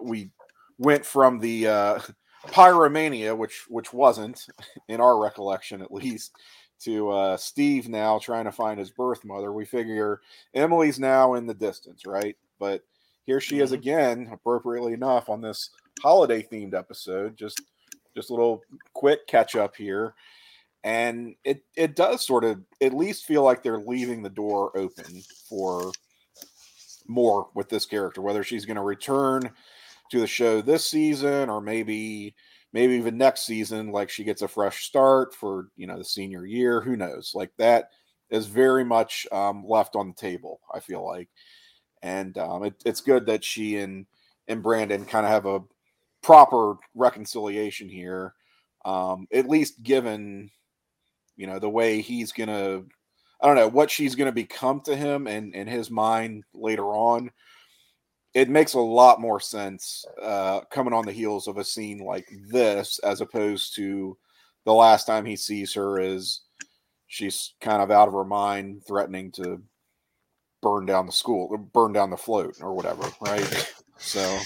we went from the uh, [laughs] pyromania, which which wasn't [laughs] in our recollection at least, to uh, Steve now trying to find his birth mother. We figure Emily's now in the distance, right? But here she is Mhm. again, appropriately enough, on this holiday themed episode. Just just a little quick catch up here. And it it does sort of at least feel like they're leaving the door open for more with this character, whether she's going to return to the show this season or maybe maybe even next season like she gets a fresh start for you know the senior year who knows like that is very much um, left on the table i feel like and um, it, it's good that she and and Brandon kind of have a proper reconciliation here. Um, at least given, you know, the way he's gonna, I don't know what she's gonna become to him and in his mind later on. It makes a lot more sense uh, coming on the heels of a scene like this, as opposed to the last time he sees her is she's kind of out of her mind, threatening to burn down the school, burn down the float, or whatever, right? So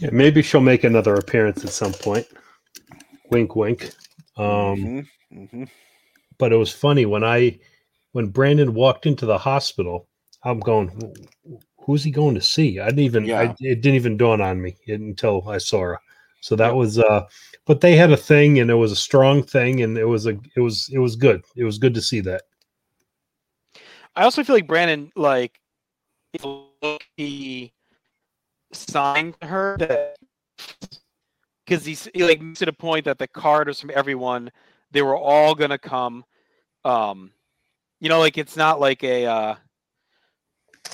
Yeah, maybe she'll make another appearance at some point. Wink, wink. Um, mhm, mhm. but it was funny when I when Brandon walked into the hospital. I'm going, who's he going to see? I didn't even. I, it didn't even dawn on me until I saw her. So that was. uh But they had a thing, and it was a strong thing, and it was a. It was. It was good. It was good to see that. I also feel like Brandon, like, if he signed her that because he's he like makes it a point that the card was from everyone. They were all gonna come. Um, you know, like it's not like a uh,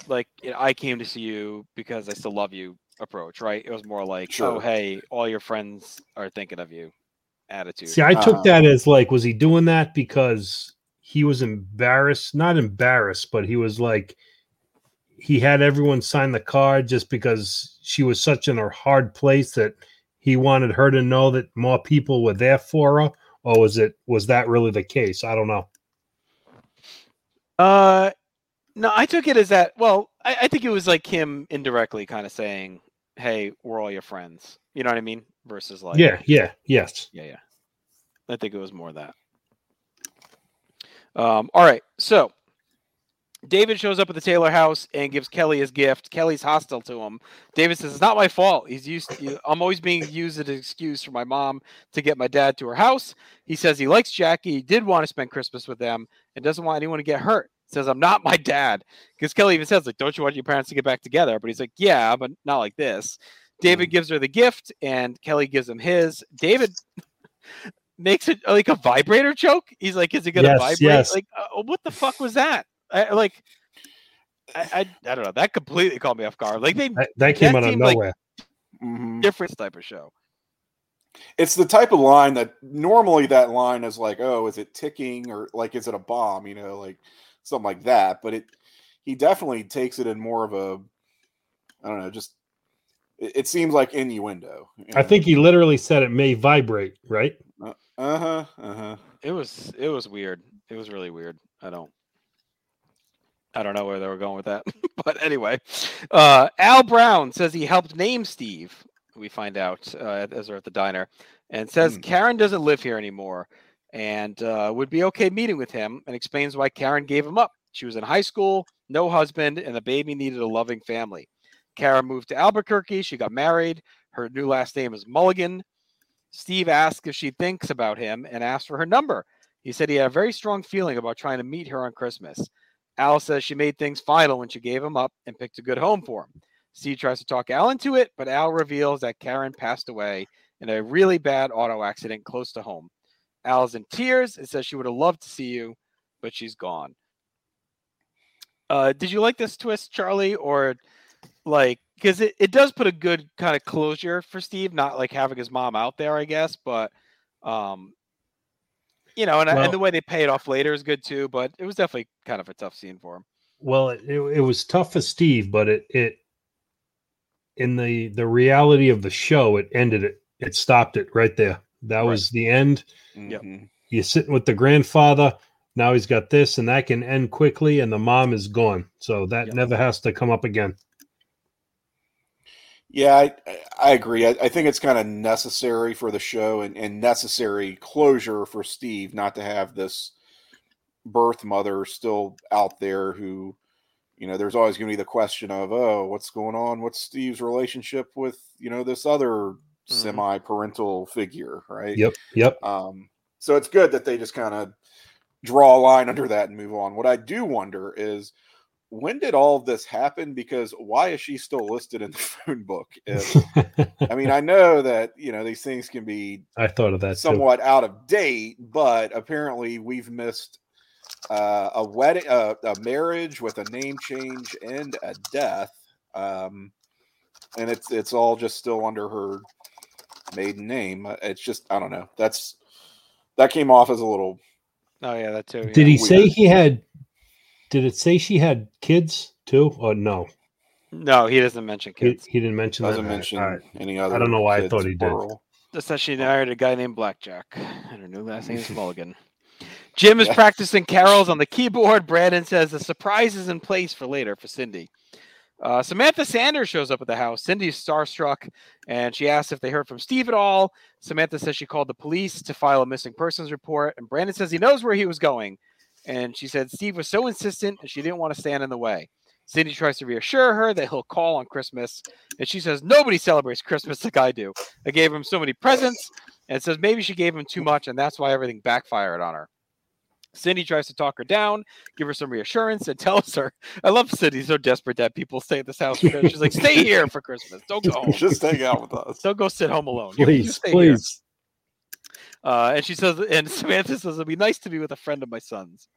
like you know, I came to see you because I still love you approach, right? It was more like, oh hey, all your friends are thinking of you attitude. See, I took Uh, that as like, was he doing that because he was embarrassed? Not embarrassed, but he was like, he had everyone sign the card just because she was such in a hard place that he wanted her to know that more people were there for her. Or was it was that really the case? I don't know. Uh, no, I took it as that. Well, I, I think it was like him indirectly kind of saying, "Hey, we're all your friends." You know what I mean? Versus like, yeah, yeah, yes. yeah, yeah. I think it was more that. Um, all right, so David shows up at the Taylor house and gives Kelly his gift. Kelly's hostile to him. David says, "It's not my fault. He's used. you- I'm always being used as an excuse for my mom to get my dad to her house." He says he likes Jackie. He did want to spend Christmas with them and doesn't want anyone to get hurt. Says, "I'm not my dad." Because Kelly even says, "Like, don't you want your parents to get back together?" But he's like, "Yeah, but not like this." David gives her the gift, and Kelly gives him his. David [laughs] makes it like a vibrator joke. He's like, "Is it gonna Yes, vibrate?" yes. Like, uh, what the fuck was that? I, like, I, I, I don't know. That completely caught me off guard. Like they That, that came That out of seemed like- nowhere. Mhm. different type of show. It's the type of line that normally that line is like, oh, is it ticking or like is it a bomb? You know, like something like that. But it, he definitely takes it in more of a, I don't know, just it, it seems like innuendo. I think he literally said it may vibrate, right? Uh huh. Uh huh. It was it was weird. It was really weird. I don't I don't know where they were going with that. [laughs] but anyway, uh, Al Brown says he helped name Steve. We find out uh, as they're at the diner, and says Hmm. Karen doesn't live here anymore, and uh, would be okay meeting with him, and explains why Karen gave him up. She was in high school, no husband, and the baby needed a loving family. Karen moved to Albuquerque. She got married. Her new last name is Mulligan. Steve asks if she thinks about him and asks for her number. He said he had a very strong feeling about trying to meet her on Christmas. Al says she made things final when she gave him up and picked a good home for him. Steve tries to talk Al into it, but Al reveals that Karen passed away in a really bad auto accident close to home. Al's in tears and says she would have loved to see you, but she's gone. Uh, did you like this twist, Charlie, or like because it, it does put a good kind of closure for Steve, not like having his mom out there, I guess, but um, you know, and, Well- and the way they pay it off later is good too. But it was definitely kind of a tough scene for him. Well, it, it, it was tough for Steve, but it it in the the reality of the show, it ended it. It stopped it right there. That Right. was the end. Yep. Mhm. You're sitting with the grandfather. Now he's got this, and that can end quickly, and the mom is gone. So that Yep. never has to come up again. Yeah, I, I agree. I, I think it's kind of necessary for the show and, and necessary closure for Steve not to have this birth mother still out there who, you know, there's always going to be the question of, oh, what's going on? What's Steve's relationship with, you know, this other semi parental figure, right? Yep. Yep. Um, so it's good that they just kind of draw a line under that and move on. What I do wonder is when did all of this happen? Because why is she still listed in the [laughs] phone book? If, I mean, I [laughs] know that you know these things can be I thought of that too. somewhat out of date, but apparently we've missed uh, a wedding, uh, a marriage with a name change and a death. um, and it's it's all just still under her maiden name. Uh, It's just I don't know. That's that came off as a little. Oh yeah, that too. Did yeah. he say he had? Did it say she had kids too, or no? No, he doesn't mention kids. he didn't mention Doesn't that. mention All right. any other. I don't know why I thought he did. plural. Just that she married a guy named Blackjack, and her new last name is Mulligan. Jim is Yeah. practicing carols on the keyboard. Brandon says the surprise is in place for later for Cindy. Uh, Samantha Sanders shows up at the house. Cindy's starstruck, and she asks if they heard from Steve at all. Samantha says she called the police to file a missing persons report, and Brandon says he knows where he was going. And she said Steve was so insistent, and she didn't want to stand in the way. Cindy tries to reassure her that he'll call on Christmas, and she says nobody celebrates Christmas like I do. I gave him so many presents, and says maybe she gave him too much, and that's why everything backfired on her. Cindy tries to talk her down, give her some reassurance, and [laughs] tells her, I love Cindy so desperate that people stay at this house. She's like, stay here for Christmas. Don't go [laughs] home. Just hang out with us. Don't go sit home alone. You- you Please, here." Uh, and she says, and [laughs] Samantha says, it'll be nice to be with a friend of my son's.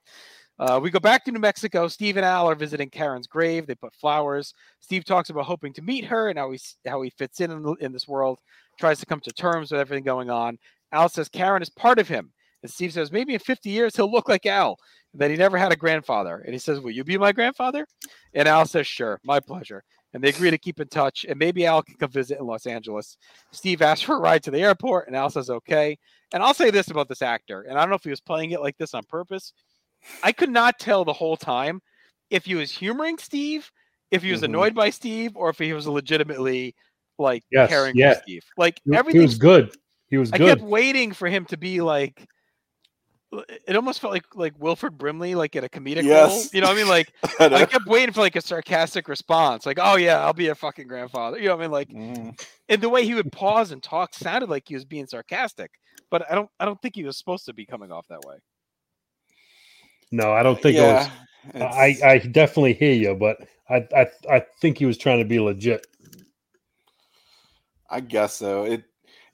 Uh, we go back to New Mexico. Steve and Al are visiting Karen's grave. They put flowers. Steve talks about hoping to meet her and how he how he fits in in, in this world. Tries to come to terms with everything going on. Al says Karen is part of him, and Steve says maybe in 50 years he'll look like Al. That he never had a grandfather, and he says, "Will you be my grandfather?" And Al says, "Sure, my pleasure." And they agree to keep in touch, and maybe Al can come visit in Los Angeles. Steve asks for a ride to the airport, and Al says, "Okay." And I'll say this about this actor, and I don't know if he was playing it like this on purpose. I could not tell the whole time if he was humoring Steve, if he was Mhm. annoyed by Steve, or if he was legitimately like Yes, caring yeah. for Steve. Like He- He everything was good. He was I good. kept waiting for him to be like it almost felt like like Wilford Brimley, like in a comedic role. You know what I mean? [laughs] Like I I kept waiting for like a sarcastic response, like, "Oh yeah, I'll be a fucking grandfather." You know what I mean? Like, Mm. and the way he would pause and talk sounded like he was being sarcastic, but I don't, I don't think he was supposed to be coming off that way. No, I don't think yeah, it was. I, I definitely hear you, but I, I I think he was trying to be legit. I guess so. It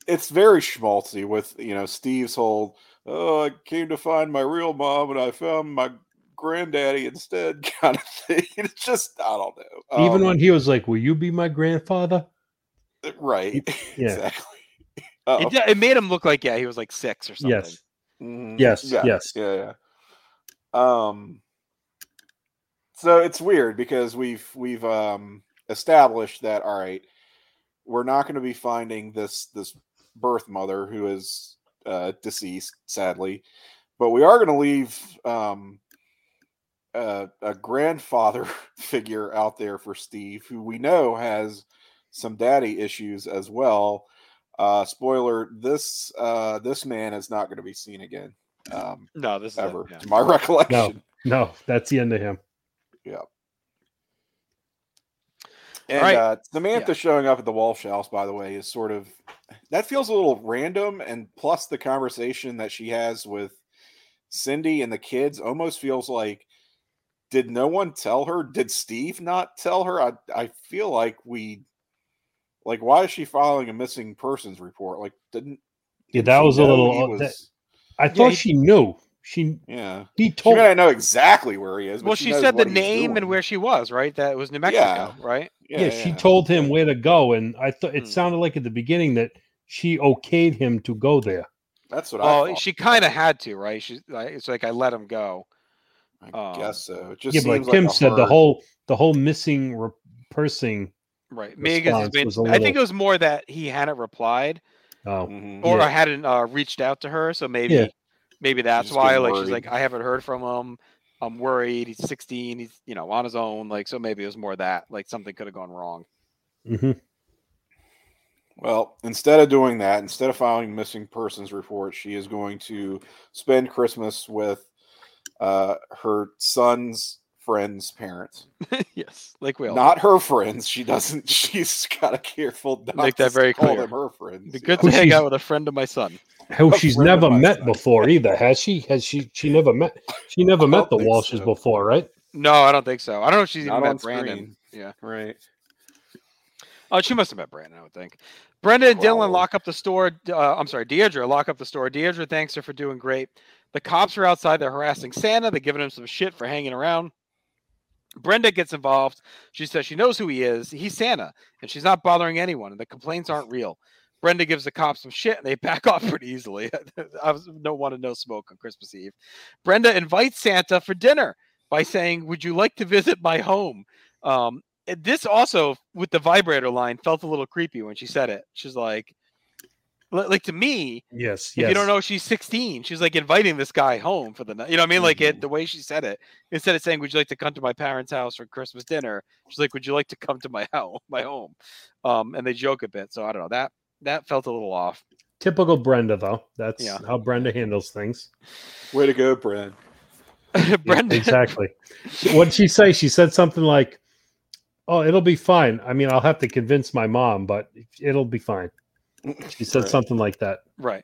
it's very schmaltzy with you know Steve's whole oh I came to find my real mom and I found my granddaddy instead [laughs] kind of thing. It's just I don't know. Even Um, when he was like, "Will you be my grandfather?" right, [laughs] Yeah. exactly. Uh, It, it made him look like yeah, he was like six or something. Yes. mhm, Yes, yeah, yes. yeah, yeah. Um, so it's weird because we've we've um established that all right, we're not going to be finding this this birth mother who is uh, deceased, sadly, but we are going to leave um a, a grandfather [laughs] figure out there for Steve, who we know has some daddy issues as well. Uh, spoiler: this uh, this man is not going to be seen again um, No, this is it, ever, yeah. to my [laughs] recollection. No, no, that's the end of him. And right. uh, Samantha Yeah. showing up at the Walsh house, by the way, is sort of that feels a little random. And plus, the conversation that she has with Cindy and the kids almost feels like, did no one tell her? Did Steve not tell her? I I feel like we, like, why is she filing a missing persons report? Like, didn't Yeah, didn't that was a little. he that- I thought he- she knew. She yeah. he told. She told. may not know exactly where he is. But Well, she, she knows said the what he's name and where she was, right? That was New Mexico, Yeah. right? yeah, she told him where to go, and I thought it Hmm. sounded like at the beginning that she okayed him to go there. That's what I. Well, she kind of had to, right? She's like, it's like I let him go. I um, guess so. It just Yeah, but like seems Tim a said, the whole the whole missing re- person. Right. Megan has response been, was a I think it was more that he hadn't replied Oh, Mhm. or Yeah. I hadn't uh, reached out to her. So maybe, Yeah. Maybe that's why. getting Like she's like, I haven't heard from him. I'm worried. He's 16. He's you know on his own. Like so, maybe it was more that like something could have gone wrong. hmm Well, instead of doing that, instead of filing missing persons report, she is going to spend Christmas with uh, her son's friend's parents. [laughs] yes, like we all. Not her friends. She doesn't. [laughs] She's got to careful not Make that to very call clear. them her friends. Be good yeah. to hang out with a friend of my son. Who A she's never met son. before either, has she? Has she? She never met. She [laughs] never met the Walshes so. before, right? No, I don't think so. I don't know if she's even Not on met Brandon. screen. Yeah. Right. Oh, she must have met Brandon, I would think. Brenda and Dylan lock up the store. Uh, I'm sorry, Deidre lock up the store. Deidre thanks her for doing great. The cops are outside. They're harassing Santa. They're giving him some shit for hanging around. Brenda gets involved. She says she knows who he is. He's Santa, and she's not bothering anyone, and the complaints aren't real. Brenda gives the cops some shit, and they [laughs] back off pretty easily. [laughs] I don't want to no smoke on Christmas Eve. Brenda invites Santa for dinner by saying, "Would you like to visit my home?" Um, this also, with the vibrator line, felt a little creepy when she said it. She's like, li- like to me, Yes, if yes. you don't know she's 16 she's like inviting this guy home for the night you know what i mean like it the way she said it instead of saying would you like to come to my parents house for christmas dinner she's like would you like to come to my [laughs] house my home um and they joke a bit so i don't know that that felt a little off Typical Brenda, though. That's Yeah. how Brenda handles things. Way to go, Brad. [laughs] brenda Exactly. [laughs] what did she say? She said something like, "Oh, it'll be fine. I mean, I'll have to convince my mom, but it'll be fine." She said Right. something like that. right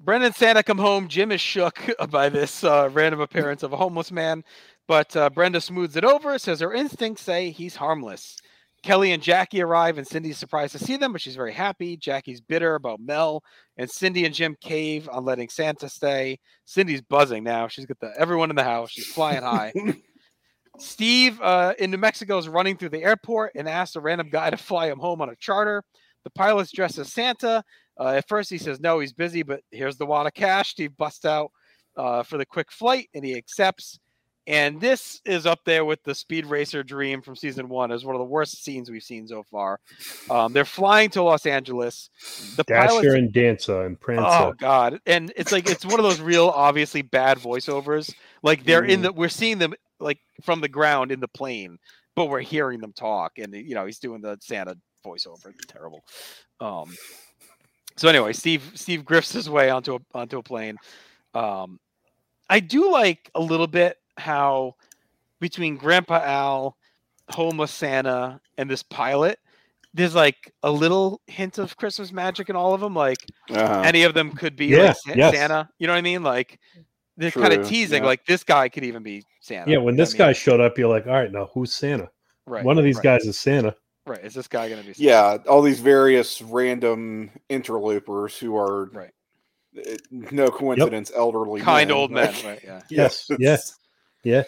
Brenda and Santa come home. Jim is shook [laughs] by this uh, random appearance of a homeless man, but uh, Brenda smooths it over, says her instincts say he's harmless. Kelly and Jackie arrive, and Cindy's surprised to see them, but she's very happy. Jackie's bitter about Mel, and Cindy and Jim cave on letting Santa stay. Cindy's buzzing now. She's got the everyone in the house. She's flying high. [laughs] Steve uh, in New Mexico is running through the airport and asks a random guy to fly him home on a charter. The pilot's dressed as Santa. Uh, at first, he says no, he's busy, but here's the wad of cash. Steve busts out uh, for the quick flight, and he accepts. And this is up there with the Speed Racer dream from season one as one of the worst scenes we've seen so far. Um, they're flying to Los Angeles. The pilot's Dasher and Dancer and Prancer. Oh god. And it's like it's one of those real obviously bad voiceovers. Like they're in the we're seeing them like from the ground in the plane, but we're hearing them talk and you know, he's doing the Santa voiceover. It's terrible. Um so anyway, Steve Steve grifts his way onto a onto a plane. Um I do like a little bit how between Grandpa Al, homeless Santa, and this pilot, there's like a little hint of Christmas magic in all of them. Like Uh-huh. any of them could be Yeah, like yes. Santa. You know what I mean? Like they're kind of teasing, yeah. like this guy could even be Santa. yeah, when this what I guy mean? showed up, you're like, all right, now who's Santa? right, One of these right, guys is Santa. Right? Is this guy gonna be? Santa? yeah, all these various random interlopers who are Right. eh, no coincidence elderly kind men, old men, right? Yeah, [laughs] Yes, yes. Yeah.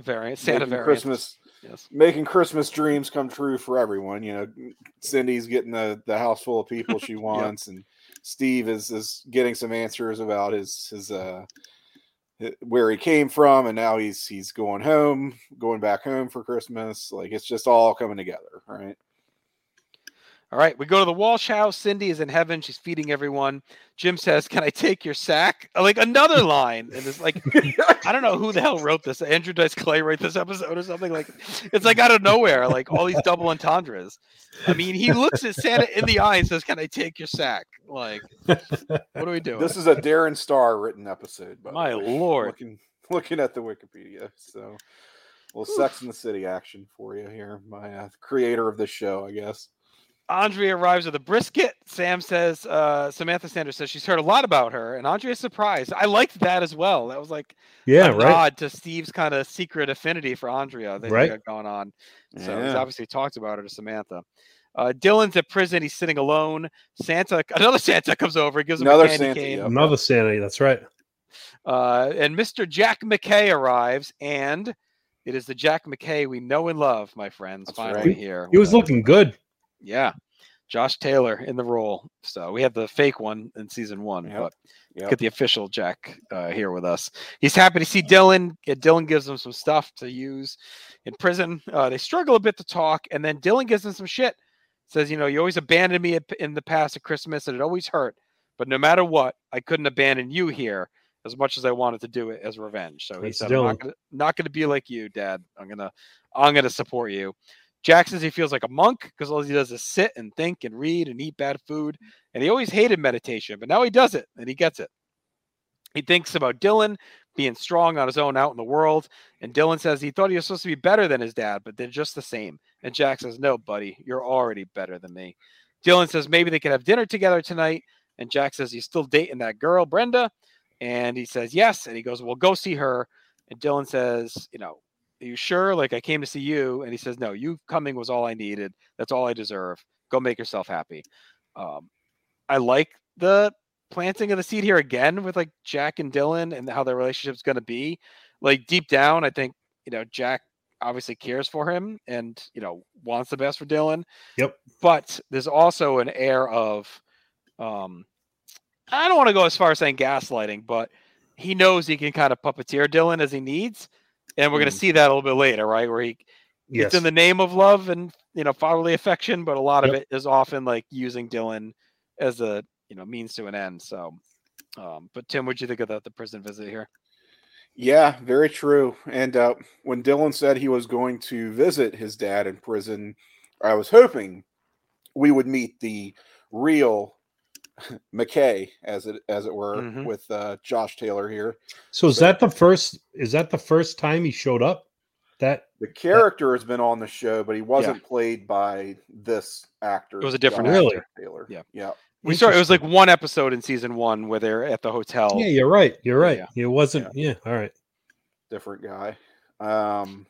variant Santa making variant. Christmas Yes. making Christmas dreams come true for everyone. You know, Cindy's getting the, the house full of people she [laughs] wants, and Steve is is getting some answers about his his uh hi- where he came from, and now he's he's going home, going back home for Christmas. Like it's just all coming together, right? All right, we go to the Walsh house. Cindy is in heaven. She's feeding everyone. Jim says, "Can I take your sack?" Uh, Like another [laughs] line, and it's like [laughs] I don't know who the hell wrote this. Andrew Dice Clay write this episode or something like. It's like out of nowhere, like all these double entendres. I mean, he looks at Santa in the eye and says, "Can I take your sack?" Like, what are we doing? This is a Darren Star written episode. by My lord. looking looking at the Wikipedia. So, well, Sex in the City action for you here, my uh, creator of this show, I guess. Andrea arrives with a brisket. Sam says, uh, Samantha Sanders says she's heard a lot about her, and Andrea's surprised. I liked that as well. That was like Yeah, a right. nod to Steve's kind of secret affinity for Andrea that he Right. got going on. So he's Yeah. obviously talked about her to Samantha. Uh, Dylan's at prison. He's sitting alone. Santa, another [laughs] Santa comes over. He Gives him Another a candy Santa, cane. Another Santa. That's right. Uh, and Mr. Jack McKay arrives, and it is the Jack McKay we know and love, my friends. That's finally right. here. He was with looking good. Yeah. Josh Taylor in the role. So we had the fake one in season one, Yep. but Yep. get the official Jack uh, here with us. He's happy to see Dylan. Dylan gives him some stuff to use in prison. Uh, they struggle a bit to talk, and then Dylan gives him some shit. Says, you know, you always abandoned me in the past at Christmas, and it always hurt. But no matter what, I couldn't abandon you here as much as I wanted to do it as revenge. So he said, I'm not gonna, not gonna be like you, Dad. I'm gonna, I'm gonna support you. Jack says he feels like a monk because all he does is sit and think and read and eat bad food. And he always hated meditation, but now he does it and he gets it. He thinks about Dylan being strong on his own out in the world. And Dylan says he thought he was supposed to be better than his dad, but they're just the same. And Jack says, No, buddy, you're already better than me. Dylan says maybe they could have dinner together tonight. And Jack says he's still dating that girl, Brenda. And he says, Yes. And he goes, Well, go see her. And Dylan says, You know, are you sure? Like I came to see you. And he says, No, you coming was all I needed. That's all I deserve. Go make yourself happy. Um, I like the planting of the seed here again with like Jack and Dylan and how their relationship's going to be. Like deep down, I think you know Jack obviously cares for him and you know wants the best for Dylan. Yep. But there's also an air of, um, I don't want to go as far as saying gaslighting, but he knows he can kind of puppeteer Dylan as he needs, and we're going to Mm. see that a little bit later, right? Where he Yes. it's in the name of love and you know fatherly affection, but a lot of it is often like using Dylan as a you know means to an end. So, um, but Tim, what'd you think of the, the prison visit here? Yeah, very true. And uh, when Dylan said he was going to visit his dad in prison, I was hoping we would meet the real McKay, as it as it were, Mhm. with uh, Josh Taylor here. so is so- that the first? Is that the first time he showed up? That The character has been on the show, but he wasn't played by this actor. It was a different Josh actor. Taylor. Yeah. yeah. We saw it was like one episode in season one where they're at the hotel. yeah, you're right. You're right. Yeah. It wasn't. Yeah. All right. different guy. Um,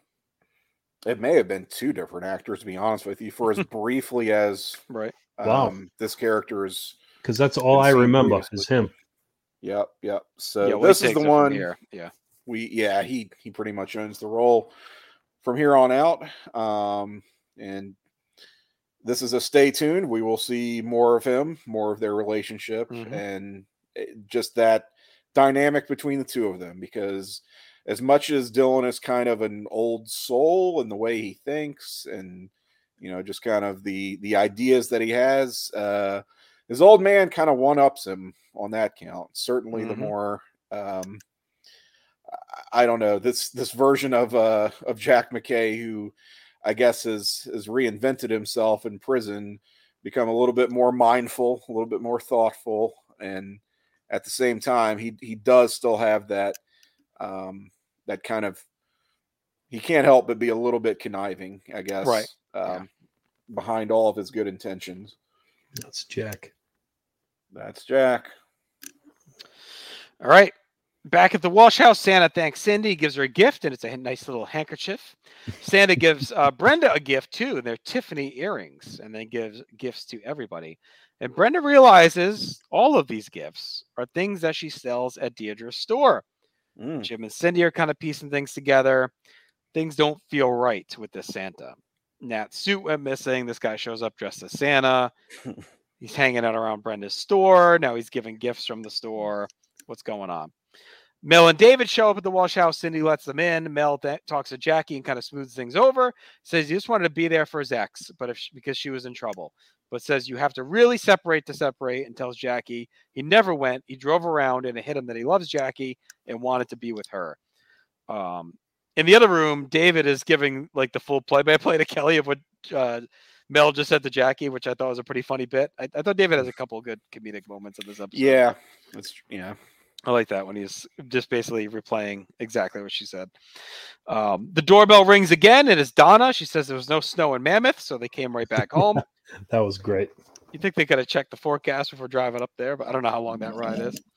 it may have been two different actors, to be honest with you, for as [laughs] briefly as Right. um, Wow. this character is. Because that's all I remember previously. is him. Yep, yep. So yeah, well, this is the one here. Yeah. we. Yeah, he he pretty much owns the role from here on out. Um, and this is a stay tuned. We will see more of him, more of their relationship, Mhm. and just that dynamic between the two of them. Because as much as Dylan is kind of an old soul in the way he thinks, and you know, just kind of the the ideas that he has, uh, his old man kind of one ups him on that count. Certainly, the Mhm. more um, I- I don't know this this version of uh of Jack McKay who I guess has has reinvented himself in prison, become a little bit more mindful, a little bit more thoughtful, and at the same time he he does still have that um that kind of he can't help but be a little bit conniving, I guess. Right. Um, behind all of his good intentions. That's Jack. That's Jack. All right. Back at the Walsh house, Santa thanks Cindy, gives her a gift, and it's a nice little handkerchief. Santa [laughs] gives uh, Brenda a gift too, and they're Tiffany earrings, and then gives gifts to everybody. And Brenda realizes all of these gifts are things that she sells at Deirdre's store. Mm. Jim and Cindy are kind of piecing things together. Things don't feel right with this Santa. Nat's suit went missing. This guy shows up dressed as Santa. [laughs] he's hanging out around Brenda's store. Now he's giving gifts from the store. What's going on? Mel and David show up at the Walsh house. Cindy lets them in. Mel talks to Jackie and kind of smooths things over. Says he just wanted to be there for his ex, but if she, because she was in trouble. But says you have to really separate to separate. And tells Jackie he never went. He drove around and it hit him that he loves Jackie and wanted to be with her. Um, in the other room, David is giving like the full play-by-play to Kelly of what uh, Mel just said to Jackie, which I thought was a pretty funny bit. I, I thought David has a couple of good comedic moments in this episode. Yeah. That's yeah. I like that when he's just basically replaying exactly what she said. Um, the doorbell rings again, it's Donna. She says there was no snow in Mammoth, so they came right back [laughs] home. That was great. You think they could have checked the forecast before driving up there, but I don't know how long that ride is. [laughs]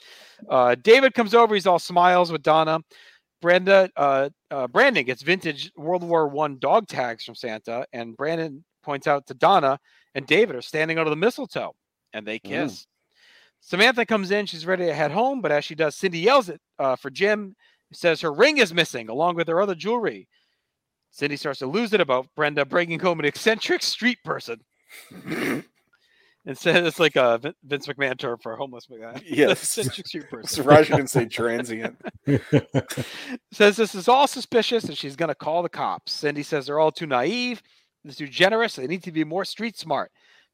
Uh, David comes over. He's all smiles with Donna. Brenda, uh, uh, Brandon gets vintage World War One dog tags from Santa, and Brandon points out to Donna and David are standing under the mistletoe, and they kiss. Samantha comes in. She's ready to head home, but as she does, Cindy yells at uh, for Jim. Says her ring is missing, along with her other jewelry. Cindy starts to lose it about Brenda bringing home an eccentric street person. [laughs] and says it's like a Vince McMahon term for a homeless guy. [laughs] Yes. eccentric street [laughs] person. Surprised you didn't say transient. says this is all suspicious and she's going to call the cops. Cindy says they're all too naive, they're too generous, they need to be more street smart.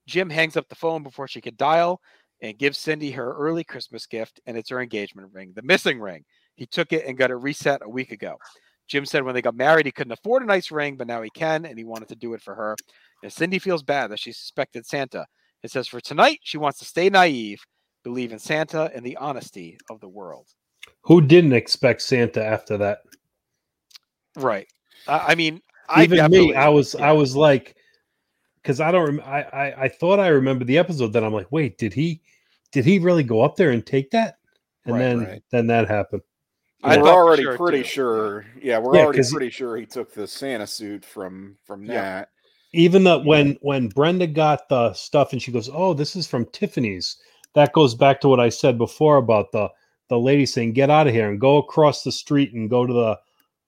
Jim hangs up the phone before she could dial and gives Cindy her early Christmas gift, and it's her engagement ring, the missing ring. He took it and got it reset a week ago. Jim said when they got married, he couldn't afford a nice ring, but now he can, and he wanted to do it for her. And Cindy feels bad that she suspected Santa. It says for tonight, she wants to stay naive, believe in Santa and the honesty of the world. Who didn't expect Santa after that? Right. I, I mean, I Even me, I was, yeah. I was like, because I don't, rem- I, I, I thought I remember the episode. That I'm like, wait, did he, did he really go up there and take that? And Right, then, right. then that happened. I we're already sure, pretty too. sure. Yeah, we're Yeah, already 'cause- pretty sure he took the Santa suit from from Yeah. that. Even the when when Brenda got the stuff and she goes, "Oh, this is from Tiffany's." That goes back to what I said before about the the lady saying, "Get out of here and go across the street and go to the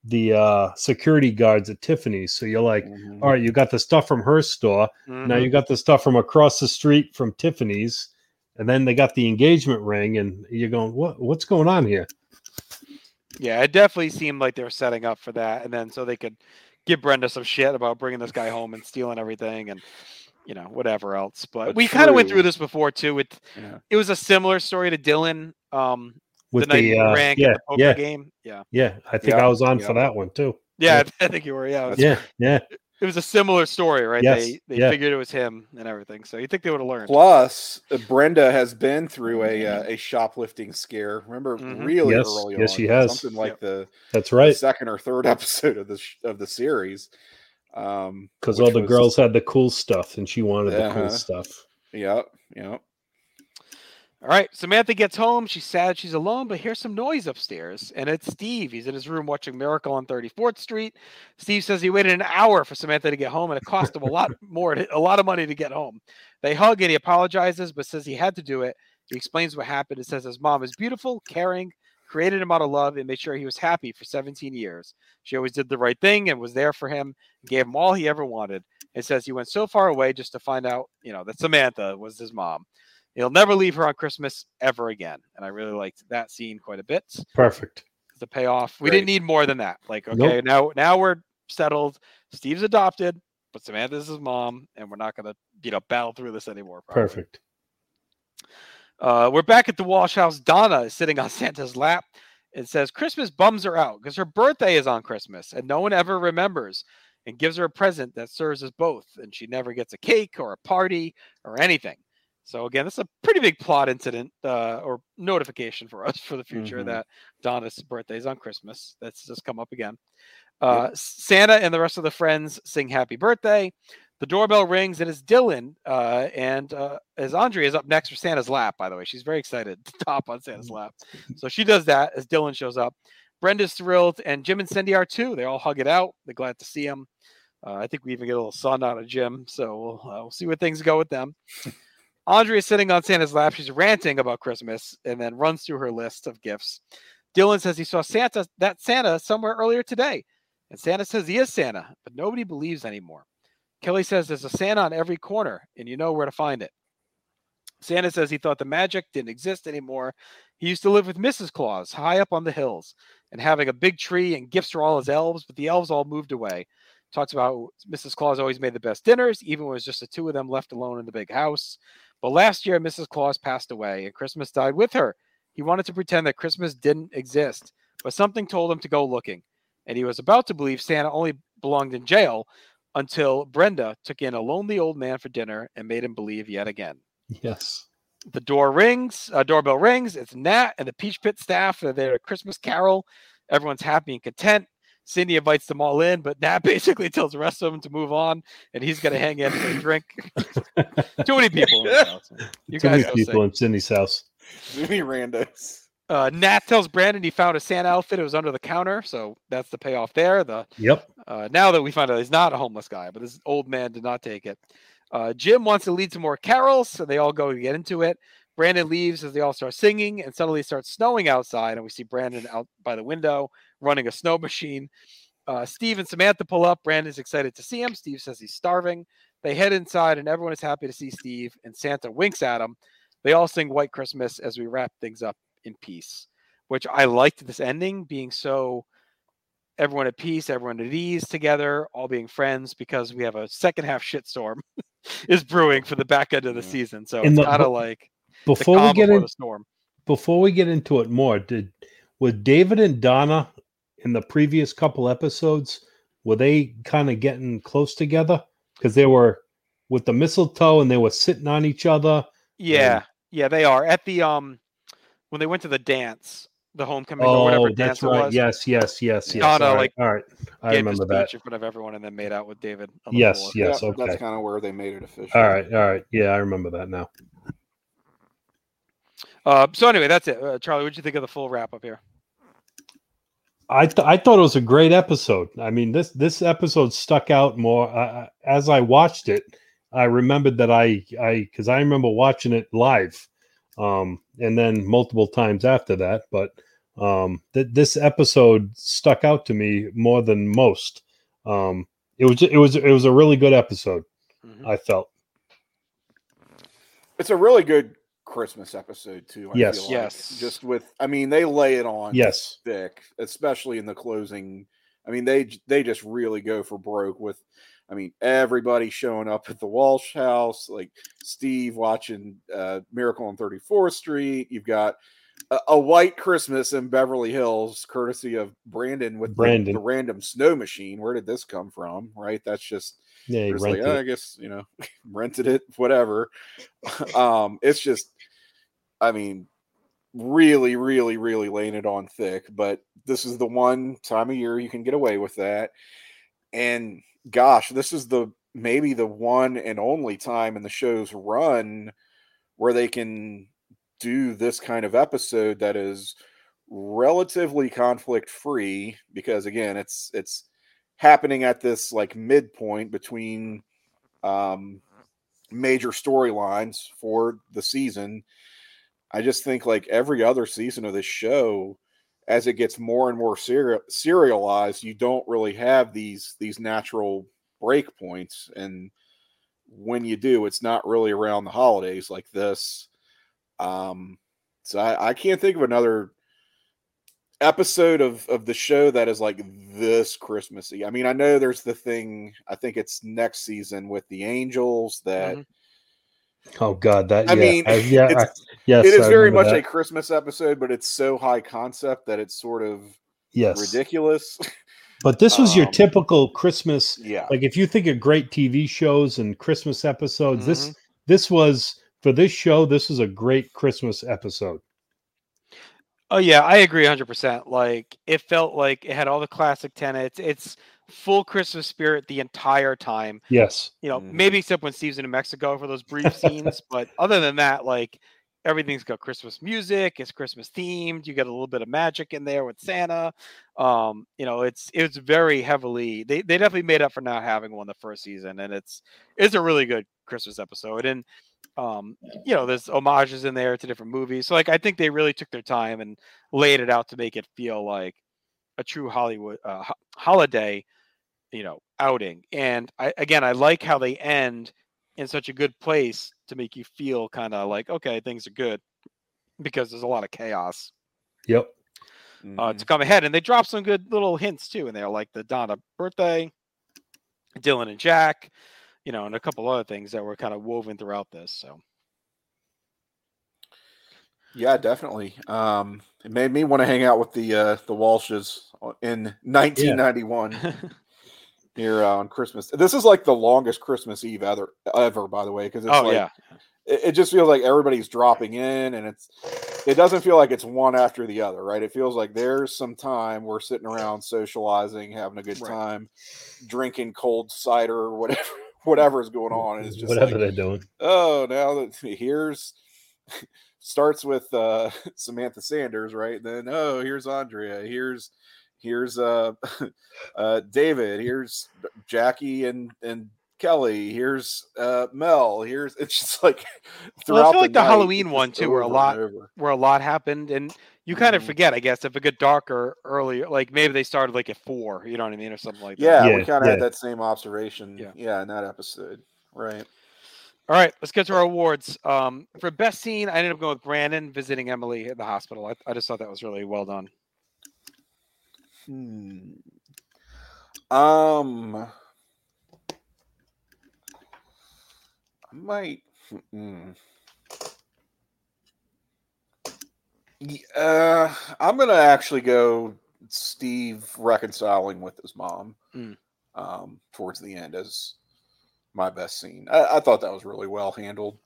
the uh security guards at Tiffany's. So you're like, Mhm. all right, you got the stuff from her store. Now Mhm. you got the stuff from across the street from Tiffany's, and then they got the engagement ring, and you're going, what what's going on here? Yeah, it definitely seemed like they were setting up for that, and then so they could give Brenda some shit about bringing this guy home and stealing everything, and you know whatever else. But, But we kind of went through this before too. It Yeah. it was a similar story to Dylan. Um, With the night the, uh, rank yeah, the poker yeah, game. Yeah, yeah. I think Yeah, I was on for that one too. yeah, [laughs] I think you were. Yeah, it was, Yeah, yeah. it was a similar story, right? Yes, They they yeah. figured it was him and everything. So you think they would have learned? Plus, uh, Brenda has been through a uh, a shoplifting scare. Remember, Mhm. really Yes, early yes, on, she has. something like the, That's the right. second or third [laughs] episode of the sh- of the series. Um, Because all the was- girls had the cool stuff, and she wanted the cool Uh-huh. stuff. Yep, yep. All right, Samantha gets home. She's sad she's alone, but here's some noise upstairs, and it's Steve. He's in his room watching Miracle on 34th Street. Steve says he waited an hour for Samantha to get home, and it cost him a lot [laughs] more, a lot of money to get home. They hug, and he apologizes, but says he had to do it. He explains what happened and says his mom is beautiful, caring, created him out of love, and made sure he was happy for 17 years. She always did the right thing and was there for him, gave him all he ever wanted. It says he went so far away just to find out, you know, that Samantha was his mom. He'll never leave her on Christmas ever again. And I really liked that scene quite a bit. Perfect. The payoff. We Great. didn't need more than that. Like, okay, Nope. now now we're settled. Steve's adopted, but Samantha's his mom, and we're not gonna, you know, battle through this anymore. probably. Perfect. Uh, we're back at the Walsh house. Donna is sitting on [laughs] Santa's lap. It says Christmas bums her out because her birthday is on Christmas and no one ever remembers and gives her a present that serves as both. And she never gets a cake or a party or anything. So, again, this is a pretty big plot incident uh, or notification for us [laughs] for the future Mhm. that Donna's birthday is on Christmas. That's just come up again. Uh, Santa and the rest of the friends sing happy birthday. The doorbell rings and it's Dylan. Uh, and uh, as Andrea is up next for Santa's lap, by the way, she's very excited to [laughs] top on Santa's lap. So she does that as Dylan shows up. Brenda's thrilled, and Jim and Cindy are too. They all hug it out. They're glad to see him. Uh, I think we even get a little sun out of Jim, so we'll, uh, we'll see where things go with them. Andrea is sitting on Santa's lap. She's ranting about Christmas and then runs through her list of gifts. Dylan says he saw Santa, that Santa, somewhere earlier today. And Santa says he is Santa, but nobody believes anymore. Kelly says there's a Santa on every corner, and you know where to find it. Santa says he thought the magic didn't exist anymore. He used to live with Mrs. Claus high up on the hills and having a big tree and gifts for all his elves, but the elves all moved away. Talks about Mrs. Claus always made the best dinners, even when it was just the two of them left alone in the big house. But last year, Mrs. Claus passed away and Christmas died with her. He wanted to pretend that Christmas didn't exist, but something told him to go looking. And he was about to believe Santa only belonged in jail until Brenda took in a lonely old man for dinner and made him believe yet again. Yes. The door rings, uh, doorbell rings. It's Nat and the Peach Pit staff. They're there at Christmas Carol. Everyone's happy and content. Cindy invites them all in, but Nat [laughs] basically tells the rest of them to move on, and he's going to hang in for a drink. [laughs] Too many people. In the house. You Too guys many people sing. in Cindy's house. Too many randos. Uh, Nat tells Brandon he found a Santa outfit. It was under the counter, so that's the payoff there. The Yep. uh, now that we find out he's not a homeless guy, but this old man did not take it. Uh, Jim wants to lead some more carols, so they all go to get into it. Brandon leaves as they all start singing, and suddenly it starts snowing outside, and we see Brandon out by the window running a snow [laughs] machine. Uh, Steve and Samantha pull up. Brandon's excited to see him. Steve says he's starving. They head inside, and everyone is happy to see Steve, and Santa winks at him. They all sing White Christmas as we wrap things up in peace, which I liked this ending being so everyone at peace, everyone at ease together, all being friends because we have a second half shitstorm [laughs] is brewing for the back end of the season. So And it's kind of like Before we calm get before in, the storm. before we get into it more, did was David and Donna in the previous couple episodes were they kind of getting close together because they were with the mistletoe and they were sitting on each other? Yeah, yeah, they are at the um when they went to the dance, the homecoming or whatever Oh, dance that's it right. was. Yes, yes, yes, yes. Donna, all right, like, all right. I remember that. speech in front of everyone and then made out with David. On the Yes, floor. yes. Yep, okay. That's kind of where they made it official. All right, all right. Yeah, I remember that now. Uh, so anyway, that's it. Uh, Charlie, what did you think of the full wrap up here? I th- I thought it was a great episode. I mean this this episode stuck out more uh, as I watched it. I remembered that I I because I remember watching it live, um, and then multiple times after that. But Um, that this episode stuck out to me more than most. Um, it was it was it was a really good episode. Mhm. I felt. It's a really good Christmas episode too. I Yes. feel like. Yes. Just with, I mean, they lay it on Yes. thick, especially in the closing. I mean, they they just really go for broke with. I mean, everybody showing up at the Walsh house, like Steve watching uh, Miracle on 34th Street. You've got a, a white Christmas in Beverly Hills, courtesy of Brandon with the- Brandon. The, random snow machine. Where did this come from? Right? That's just Yeah, he We're just like, "Oh. I guess you know, [laughs] rented it, whatever. [laughs] um, it's just, I mean, really, really, really laying it on thick. But this is the one time of year you can get away with that. And gosh, this is the maybe the one and only time in the show's run where they can do this kind of episode that is relatively conflict free because again it's it's happening at this like midpoint between um major storylines for the season i just think like every other season of this show as it gets more and more serial serialized you don't really have these these natural break points. And when you do it's not really around the holidays like this. Um so i, I can't think of another episode of of the show that is like this Christmassy. I mean, I know there's the thing. I think it's next season with the Angels that Mhm. Oh God, that I yeah, mean, I- yeah, I- it's, yes, it is I very much that. a Christmas episode, but it's so high concept that it's sort of yes. ridiculous. But this was your Um, typical Christmas. yeah, Like if you think of great TV shows and Christmas episodes, Mm-hmm. this this was for this show. This is a great Christmas episode. Oh yeah, I agree 100%. Like it felt like it had all the classic tenets. It's full Christmas spirit the entire time. Yes, You know, Mhm. maybe except when Steve's in New Mexico for those brief scenes, [laughs] but other than that, like everything's got Christmas music. It's Christmas themed. You get a little bit of magic in there with Santa. Um, you know, it's it's very heavily. They they definitely made up for not having one the first season, and it's it's a really good Christmas episode. And um, you know, there's homages in there to different movies. So like, I think they really took their time and laid it out to make it feel like a true Hollywood uh, ho- holiday, you know, outing. And I again, I like how they end in such a good place to make you feel kind of like okay, things are good because there's a lot of chaos yep. uh, Mhm. to come ahead. And they drop some good little hints too in there, like the Donna birthday, Dylan and Jack, you know, and a couple other things that were kind of woven throughout this. So yeah, definitely. Um, it made me want to hang out with the uh, the Walshes in 1991 [laughs] here uh, on Christmas. This is like the longest Christmas Eve ever, ever by the way, because it's oh like yeah, it, it just feels like everybody's dropping in and it's it doesn't feel like it's one after the other right it feels like there's some time we're sitting around socializing having a good Right. time drinking cold cider or whatever whatever's going on and it's just Whatever like they're doing. oh now that here's [laughs] starts with uh [laughs] samantha sanders right then oh here's andrea here's here's uh [laughs] uh david here's jackie and and kelly here's uh mel here's [laughs] it's just like Well, I throughout feel like the night, Halloween one, too, were a lot- where a lot happened, and you kind of Mhm. forget, I guess, if it got darker earlier, like maybe they started like at four, you know what I mean, or something like that. yeah, Yeah, we kind of had that same observation Yeah. yeah. in that episode right All right, let's get to our awards. Um, for best scene, I ended up going with Brandon visiting Emily at the hospital. I, I just thought that was really well done. Hmm. Um, might. mm. Ye- Uh, I'm gonna actually go Steve reconciling with his mom Mm. um, towards the end as my best scene. I, I thought that was really well handled.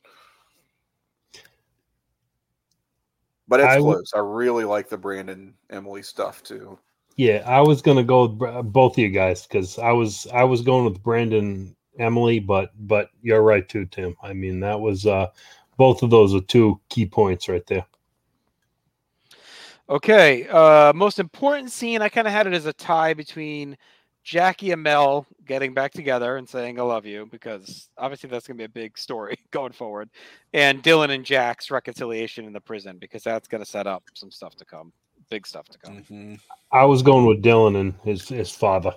But it's I close. I really like the Brandon Emily stuff too. Yeah, I was gonna go with both of you guys because I was I was going with Brandon Emily, but but you're right too, Tim. I mean that was uh both of those are two key points right there. Okay, uh, most important scene, I kind of had it as a tie between Jackie and Mel getting back together and saying "I love you" because obviously that's going to be a big story [laughs] going forward, and Dylan and Jack's reconciliation in the prison because that's going to set up some stuff to come big stuff to come. Mhm. I was going with Dylan and his his father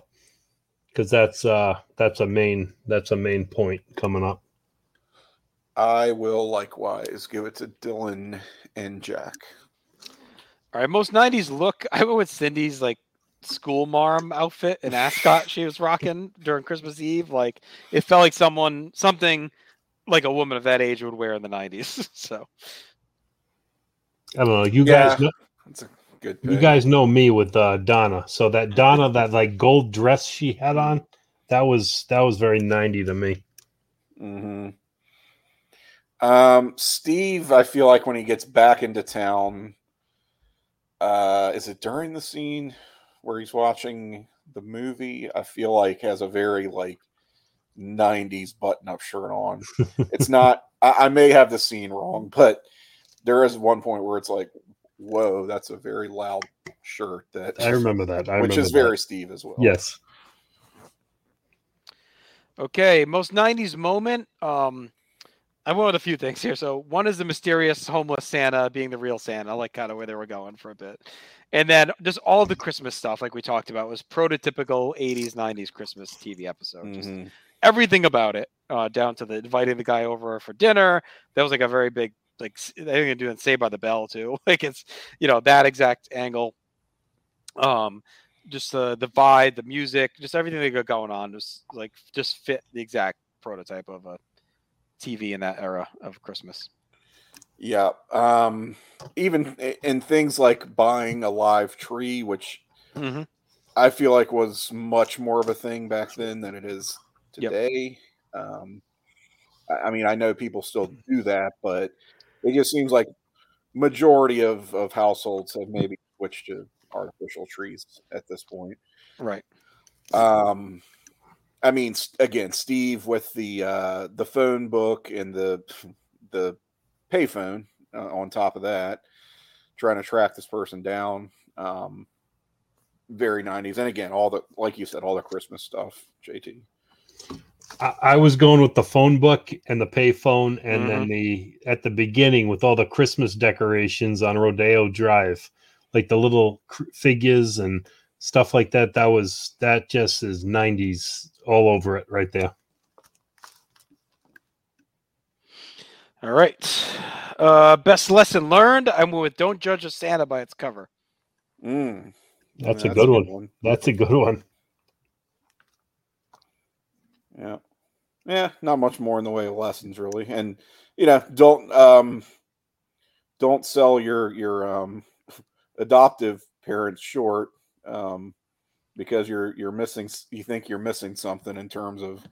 because that's uh that's a main that's a main point coming up. I will likewise give it to Dylan and Jack. All right, most '90s look. I went with Cindy's like school marm outfit and ascot she was rocking during Christmas Eve. Like it felt like someone something like a woman of that age would wear in the '90s. [laughs] so I don't know. You Yeah. guys know, A you guys know me with uh, Donna. So that Donna that like gold dress she had on, that was that was very ninety to me. hmm Um, Steve, I feel like when he gets back into town, uh, is it during the scene where he's watching the movie? I feel like has a very like '90s button-up shirt on. [laughs] it's not. I, I may have the scene wrong, but there is one point where it's like, "Whoa, that's a very loud shirt." That I remember that. I which remember is that. very Steve as well. yes. Okay, most '90s moment. Um, I went with a few things here. So one is the mysterious homeless Santa being the real Santa, like kind of where they were going for a bit, and then just all the Christmas stuff, like we talked about, was prototypical '80s '90s Christmas TV episode. Just Mhm. everything about it, uh, down to the inviting the guy over for dinner. That was like a very big, like I think they're doing Saved by the Bell too. [laughs] Like it's you know that exact angle. Um, just the the vibe, the music, just everything they got going on, just like just fit the exact prototype of a TV in that era of Christmas. Yeah. Um, even in things like buying a live tree, which Mm-hmm. I feel like was much more of a thing back then than it is Yep. today. Um, I, I mean, I know people still do that, but it just seems like majority of, of households have maybe switched to artificial trees at this point. Right. Um, I mean, again, Steve with the uh, the phone book and the the payphone uh, on top of that, trying to track this person down. Um, very '90s, and again, all the like you said, all the Christmas stuff. JT. I, I was going with the phone book and the pay phone, and then the at the beginning with all the Christmas decorations on Rodeo Drive, like the little cr- figures and stuff like that. That was that just is '90s all over it right there. All right. Uh, best lesson learned. I'm with Don't judge a Santa by its cover. Mm, That's yeah, a good one. That's a good one. Yeah. Yeah, not much more in the way of lessons really. And you know, don't um don't sell your your um adoptive parents short um because you're you're missing you think you're missing something in terms of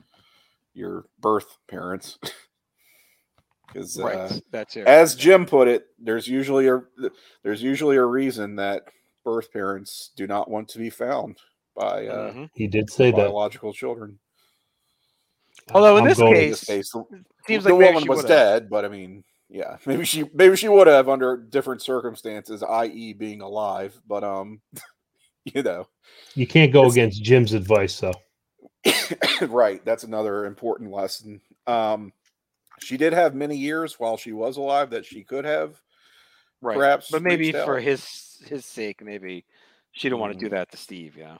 your birth parents. [laughs] Cuz Right. uh, That's it. as Jim put it, there's usually a there's usually a reason that birth parents do not want to be found by uh Mhm. He did say that. biological children. Although in I'm this going- In this case, case, the, seems the like maybe woman was would've. dead, but I mean, yeah, [laughs] maybe she maybe she would have under different circumstances, i.e., being alive. But um, [laughs] you know, you can't go against Jim's advice, though. [coughs] right? That's another important lesson. Um, she did have many years while she was alive that she could have Right. perhaps but maybe for out. his his sake, maybe she didn't want to do Mhm. that to Steve. Yeah.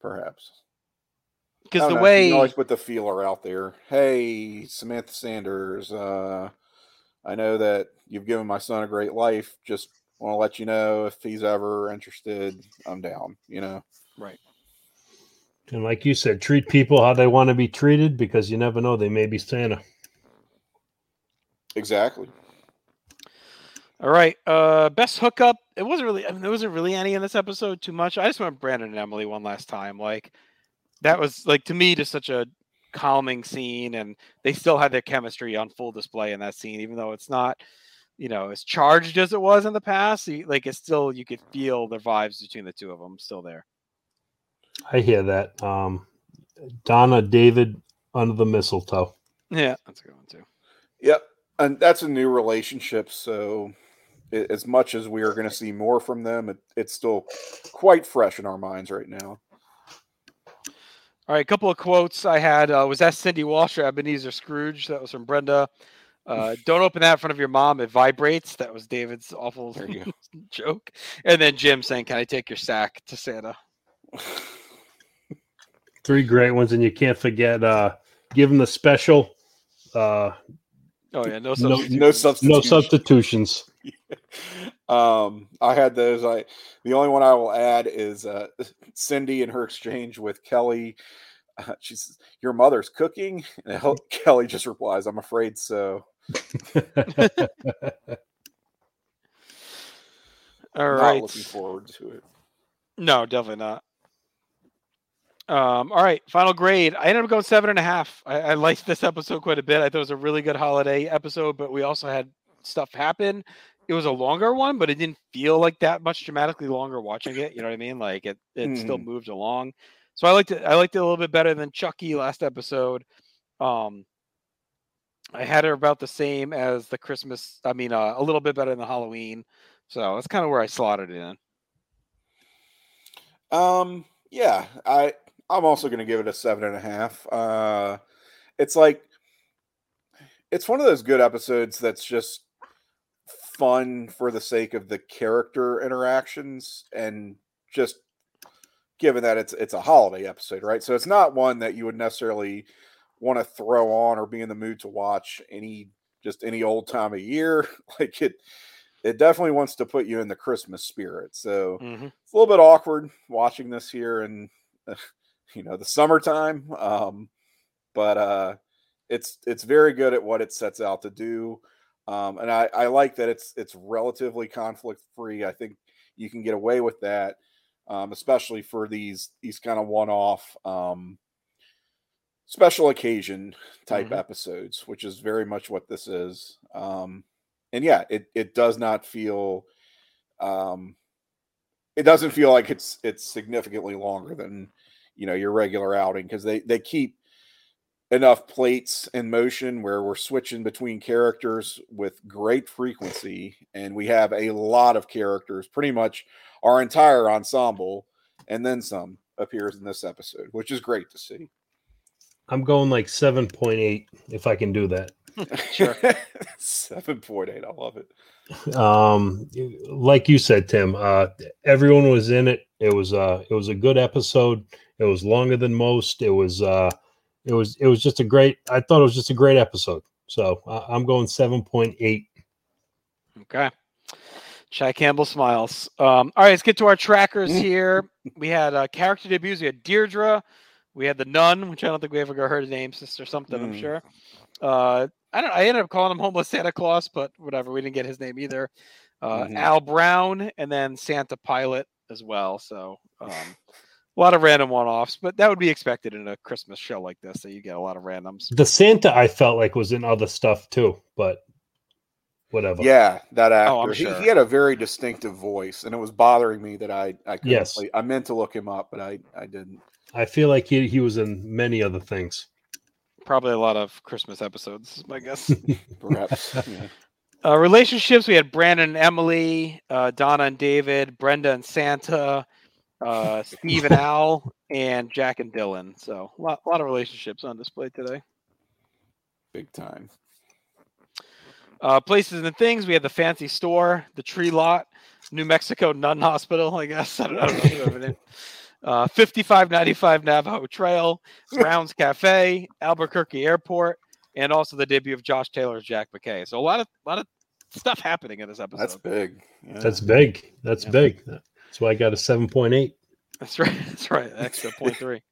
perhaps I Because the know, you way can always put the feeler out there. Hey, Samantha Sanders, uh, I know that you've given my son a great life. Just want to let you know if he's ever interested, I'm down. You know, right. And like you said, treat people how they want to be treated because you never know they may be Santa. exactly. All right. Uh best hookup. It wasn't really I mean there wasn't really any in this episode too much. I just went Brandon and Emily one last time. Like that was like to me just such a calming scene and they still had their chemistry on full display in that scene, even though it's not, you know, as charged as it was in the past. Like it's still you could feel the vibes between the two of them still there. I hear that. Um, Donna, David, under the mistletoe. Yeah, that's a good one too. Yep. And that's a new relationship. So, as much as we are going to see more from them, it, it's still quite fresh in our minds right now. All right, a couple of quotes I had uh, was that Cindy Walsh or Ebenezer Scrooge. That was from Brenda. Uh, don't open that in front of your mom. It vibrates. That was David's awful There you go. [laughs] joke. And then Jim saying, "Can I take your sack to Santa?" [laughs] Three great ones, and you can't forget uh, give him the special. Uh, Oh yeah, no, No- substitution. no no substitutions. Um, I had those. I the only one I will add is uh, Cindy and her exchange with Kelly. Uh, she says, "Your mother's cooking," [laughs] and [laughs] Kelly just replies, "I'm afraid so." [laughs] All right. Not looking forward to it. No, definitely not. Um, all right, final grade. I ended up going seven and a half. I, I liked this episode quite a bit. I thought it was a really good holiday episode, but we also had stuff happen. It was a longer one, but it didn't feel like that much dramatically longer watching it. You know what I mean? Like it, it still Mhm. moved along. So I liked it. I liked it a little bit better than Chucky last episode. Um, I had her about the same as the Christmas. I mean, uh, a little bit better than the Halloween. So that's kind of where I slotted it in. Um, yeah, I I'm also going to give it a seven and a half. Uh, it's like it's one of those good episodes that's just fun for the sake of the character interactions and just given that it's it's a holiday episode, right? So it's not one that you would necessarily want to throw on or be in the mood to watch any just any old time of year. [laughs] Like it it definitely wants to put you in the Christmas spirit. So Mhm. it's a little bit awkward watching this here in [laughs] you know the summertime um but uh it's it's very good at what it sets out to do um and i i like that it's it's relatively conflict free i think you can get away with that um especially for these these kind of one-off um special occasion type Mhm. episodes which is very much what this is um and yeah it it does not feel um it doesn't feel like it's it's significantly longer than you know your regular outing because they they keep enough plates in motion where we're switching between characters with great frequency and we have a lot of characters pretty much our entire ensemble and then some appears in this episode which is great to see. I'm going like seven point eight if I can do that. [laughs] Sure. [laughs] 7.8 i love it. Um like you said tim uh everyone was in it. It was uh it was a good episode. It was longer than most. It was uh it was it was just a great i thought it was just a great episode so uh, i'm going 7.8 Okay. Chad Campbell smiles. Um, all right, let's get to our trackers here. We had uh, character debuts. We had Deirdre. We had the Nun, which I don't think we ever heard her name, sister something. I'm Mm. sure. Uh, I don't. I ended up calling him Homeless Santa Claus, but whatever. We didn't get his name either. Uh, Mhm. Al Brown, and then Santa Pilot as well. So um, a lot of random one-offs, but that would be expected in a Christmas show like this. That you get a lot of randoms. the santa i felt like was in other stuff too but whatever Yeah, that actor. Oh, I'm he, sure. he had a very distinctive voice, and it was bothering me that I I couldn't Yes. play- I meant to look him up, but I I didn't. i feel like he, he was in many other things Probably a lot of Christmas episodes, I guess. [laughs] Perhaps. yeah. [laughs] Uh, relationships we had Brandon and Emily, uh, Donna and David, Brenda and Santa, uh, [laughs] Steve and Al, and Jack and Dylan. So a lot, lot of relationships on display today. Big time. Uh, places and things we had the fancy store, the tree lot, New Mexico Nun Hospital, I guess. [laughs] I don't, I don't know. if you. Uh, 5595 Navajo Trail, Brown's Cafe, Albuquerque Airport, and also the debut of Josh Taylor's Jack McKay. So a lot of a lot of stuff happening in this episode. That's big. Yeah. that's big that's Yeah. big that's why i got a 7.8 That's right. [laughs] That's right. Extra point three.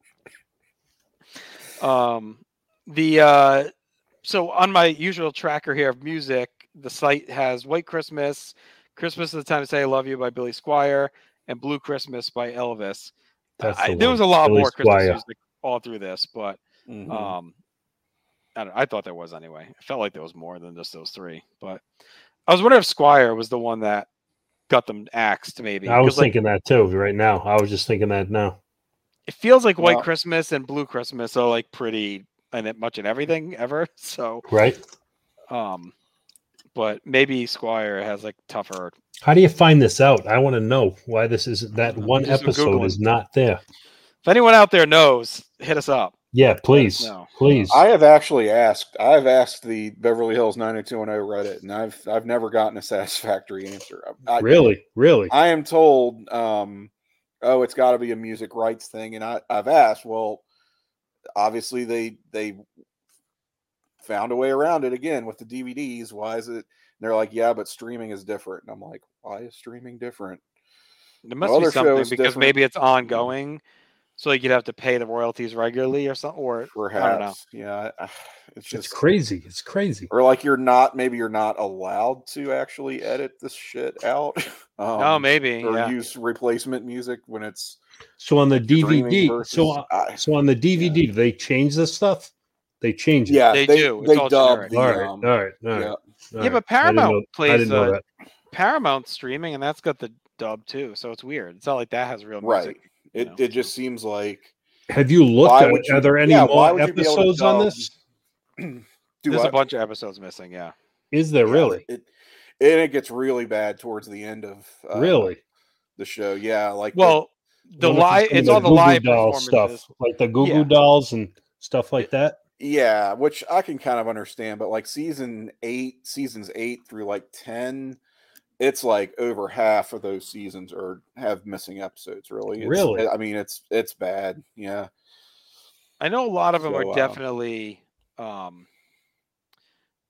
Um, the uh, so on my usual tracker here of music, the site has White Christmas, Christmas is the time to say I love you by Billy Squier, and Blue Christmas by Elvis. That's I, there was a lot Billy more Christmas Squier. music all through this, but Mhm. um, I don't. I thought there was anyway. It felt like there was more than just those three, but I was wondering if Squier was the one that got them axed. Maybe i was 'cause, like, thinking that too right now i was just thinking that now it feels like White Well- Christmas and Blue Christmas are like pretty and it much in everything ever. [laughs] So, right um, but maybe Squier has like tougher. How do you find this out? I want to know why this is that one episode is not there. If anyone out there knows, hit us up. Yeah, please, please. I have actually asked. I've asked the Beverly Hills 90210 Reddit, and I've I've never gotten a satisfactory answer. I, really, really. I am told, um, oh, it's got to be a music rights thing, and I I've asked. Well, obviously they they found a way around it again with the DVDs. Why is it? And they're like, yeah, but streaming is different. And I'm like, why is streaming different? There must Well, be something because different. maybe it's ongoing, so like you'd have to pay the royalties regularly or something. Or I don't know. Perhaps, yeah. I- [sighs] It's It's just crazy. It's crazy. or like you're not maybe you're not allowed to actually edit this shit out. [laughs] Um, oh, maybe. or Yeah. use replacement music when it's So on the DVD, versus- so uh, I- so on the DVD, do they change this stuff? They change it. yeah, They they, do. It's They all dub generic. the, All right. um, all right. All right. yeah. all Yeah, right. but Paramount know- I plays uh. Paramount streaming, and that's got the dub too. So it's weird. It's not like that has real music. you It know, it just seems like Have you looked at? would you- are there any yeah, more would you be able to episodes on this? [clears throat] do There's what? a bunch of episodes missing. Yeah. Is there Yeah, really? It, and it gets really bad towards the end of uh, really? the show. Yeah, like Well, the What if live. It's of all the Goo Goo live doll stuff, like the Goo Goo Yeah. dolls and stuff like that. Yeah, which I can kind of understand, but like season eight, seasons eight through like ten, it's like over half of those seasons are have missing episodes. Really, It's- Really? I mean, it's it's bad. Yeah, I know a lot of them So, are uh, definitely. Um,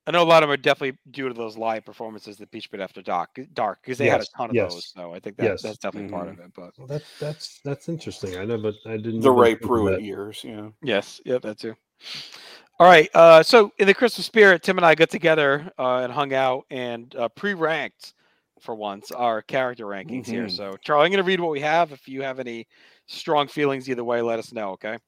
I know a lot of them are definitely due to those live performances that Peach Pit After Dark, dark because they had a ton of yes, those. So I think that, yes. that's definitely part Mhm. of it. But Well, that's that's that's interesting. I know, but I didn't. the even Ray Pruit years. Yeah, yes, yep, that too. All right. Uh, so in the Christmas spirit, Tim and I got together uh, and hung out and uh, pre-ranked for once our character rankings here. Mhm. So Charlie, I'm going to read what we have. If you have any strong feelings either way, let us know. Okay.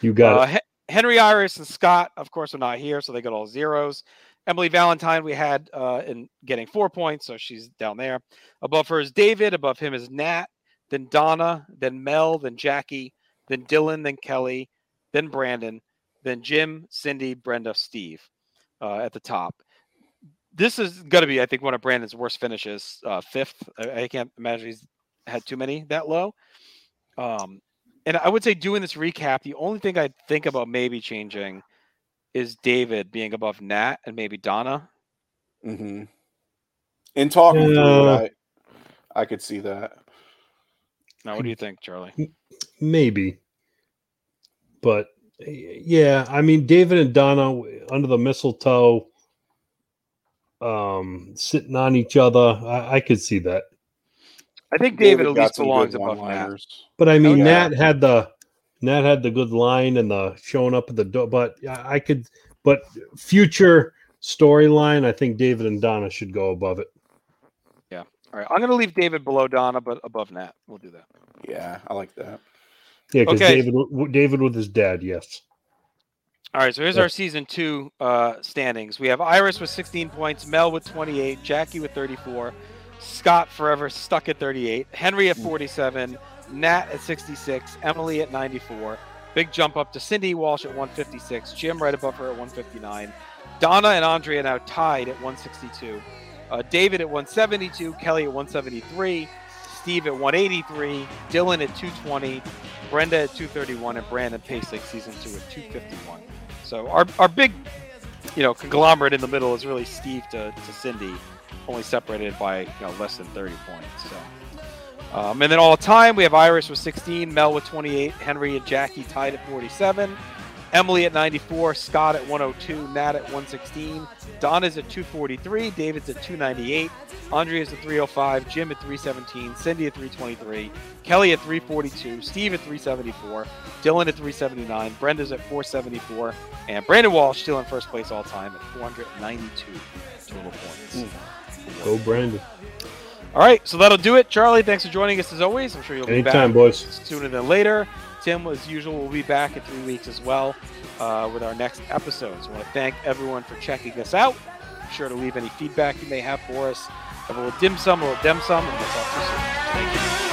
You got Uh, it. He- Henry Iris and Scott, of course, are not here, so they got all zeros. Emily Valentine, we had uh, in getting four points, so she's down there. Above her is David. Above him is Nat, then Donna, then Mel, then Jackie, then Dylan, then Kelly, then Brandon, then Jim, Cindy, Brenda, Steve uh, at the top. This is going to be, I think, one of Brandon's worst finishes, uh, fifth. I, I can't imagine he's had too many that low. Um, and I would say doing this recap, the only thing I'd think about maybe changing is David being above Nat and maybe Donna. mm-hmm. in talking through it, I I could see that. Now, what do you think, Charlie? Maybe, but yeah, I mean, David and Donna under the mistletoe, um, sitting on each other. I, I could see that. I think David, at least belongs above Nat. one-liners. But I mean, yeah. Nat had the Nat had the good line and the showing up at the door. But I I could, but future storyline, I think David and Donna should go above it. Yeah. All right, I'm going to leave David below Donna, but above Nat. We'll do that. Yeah, I like that. Yeah, because Okay. David, David with his dad, yes. All right, so here's our season two uh, standings. We have Iris with 16 points, Mel with 28, Jackie with 34, Scott forever stuck at 38, Henry at 47, Nat at 66, Emily at 94. Big jump up to Cindy Walsh at 156, Jim right above her at 159, Donna and Andrea now tied at 162, uh, David at 172, Kelly at 173, Steve at 183, Dylan at 220, Brenda at 231, and Brandon Pasek season two at 251. So our, our big, you know, conglomerate in the middle is really Steve to, to Cindy, only separated by you know less than 30 points. So, um, and then all the time we have Iris with 16, Mel with 28, Henry and Jackie tied at 47, Emily at 94, Scott at 102, Nat at 116, Don is at 243, David's at 298, Andrea's at 305, Jim at 317, Cindy at 323, Kelly at 342, Steve at 374, Dylan at 379, Brenda's at 474, and Brandon Walsh still in first place all time at 492 total points. Hmm. Go Brandon. All right, so that'll do it. Charlie, thanks for joining us as always. I'm sure you'll be Anytime, back boys. sooner than later. Tim, as usual, will be back in three weeks as well uh, with our next episodes. I want to thank everyone for checking us out. Be sure to leave any feedback you may have for us. Have a little dim sum, a little dim sum, and we'll talk to you soon. Thank you.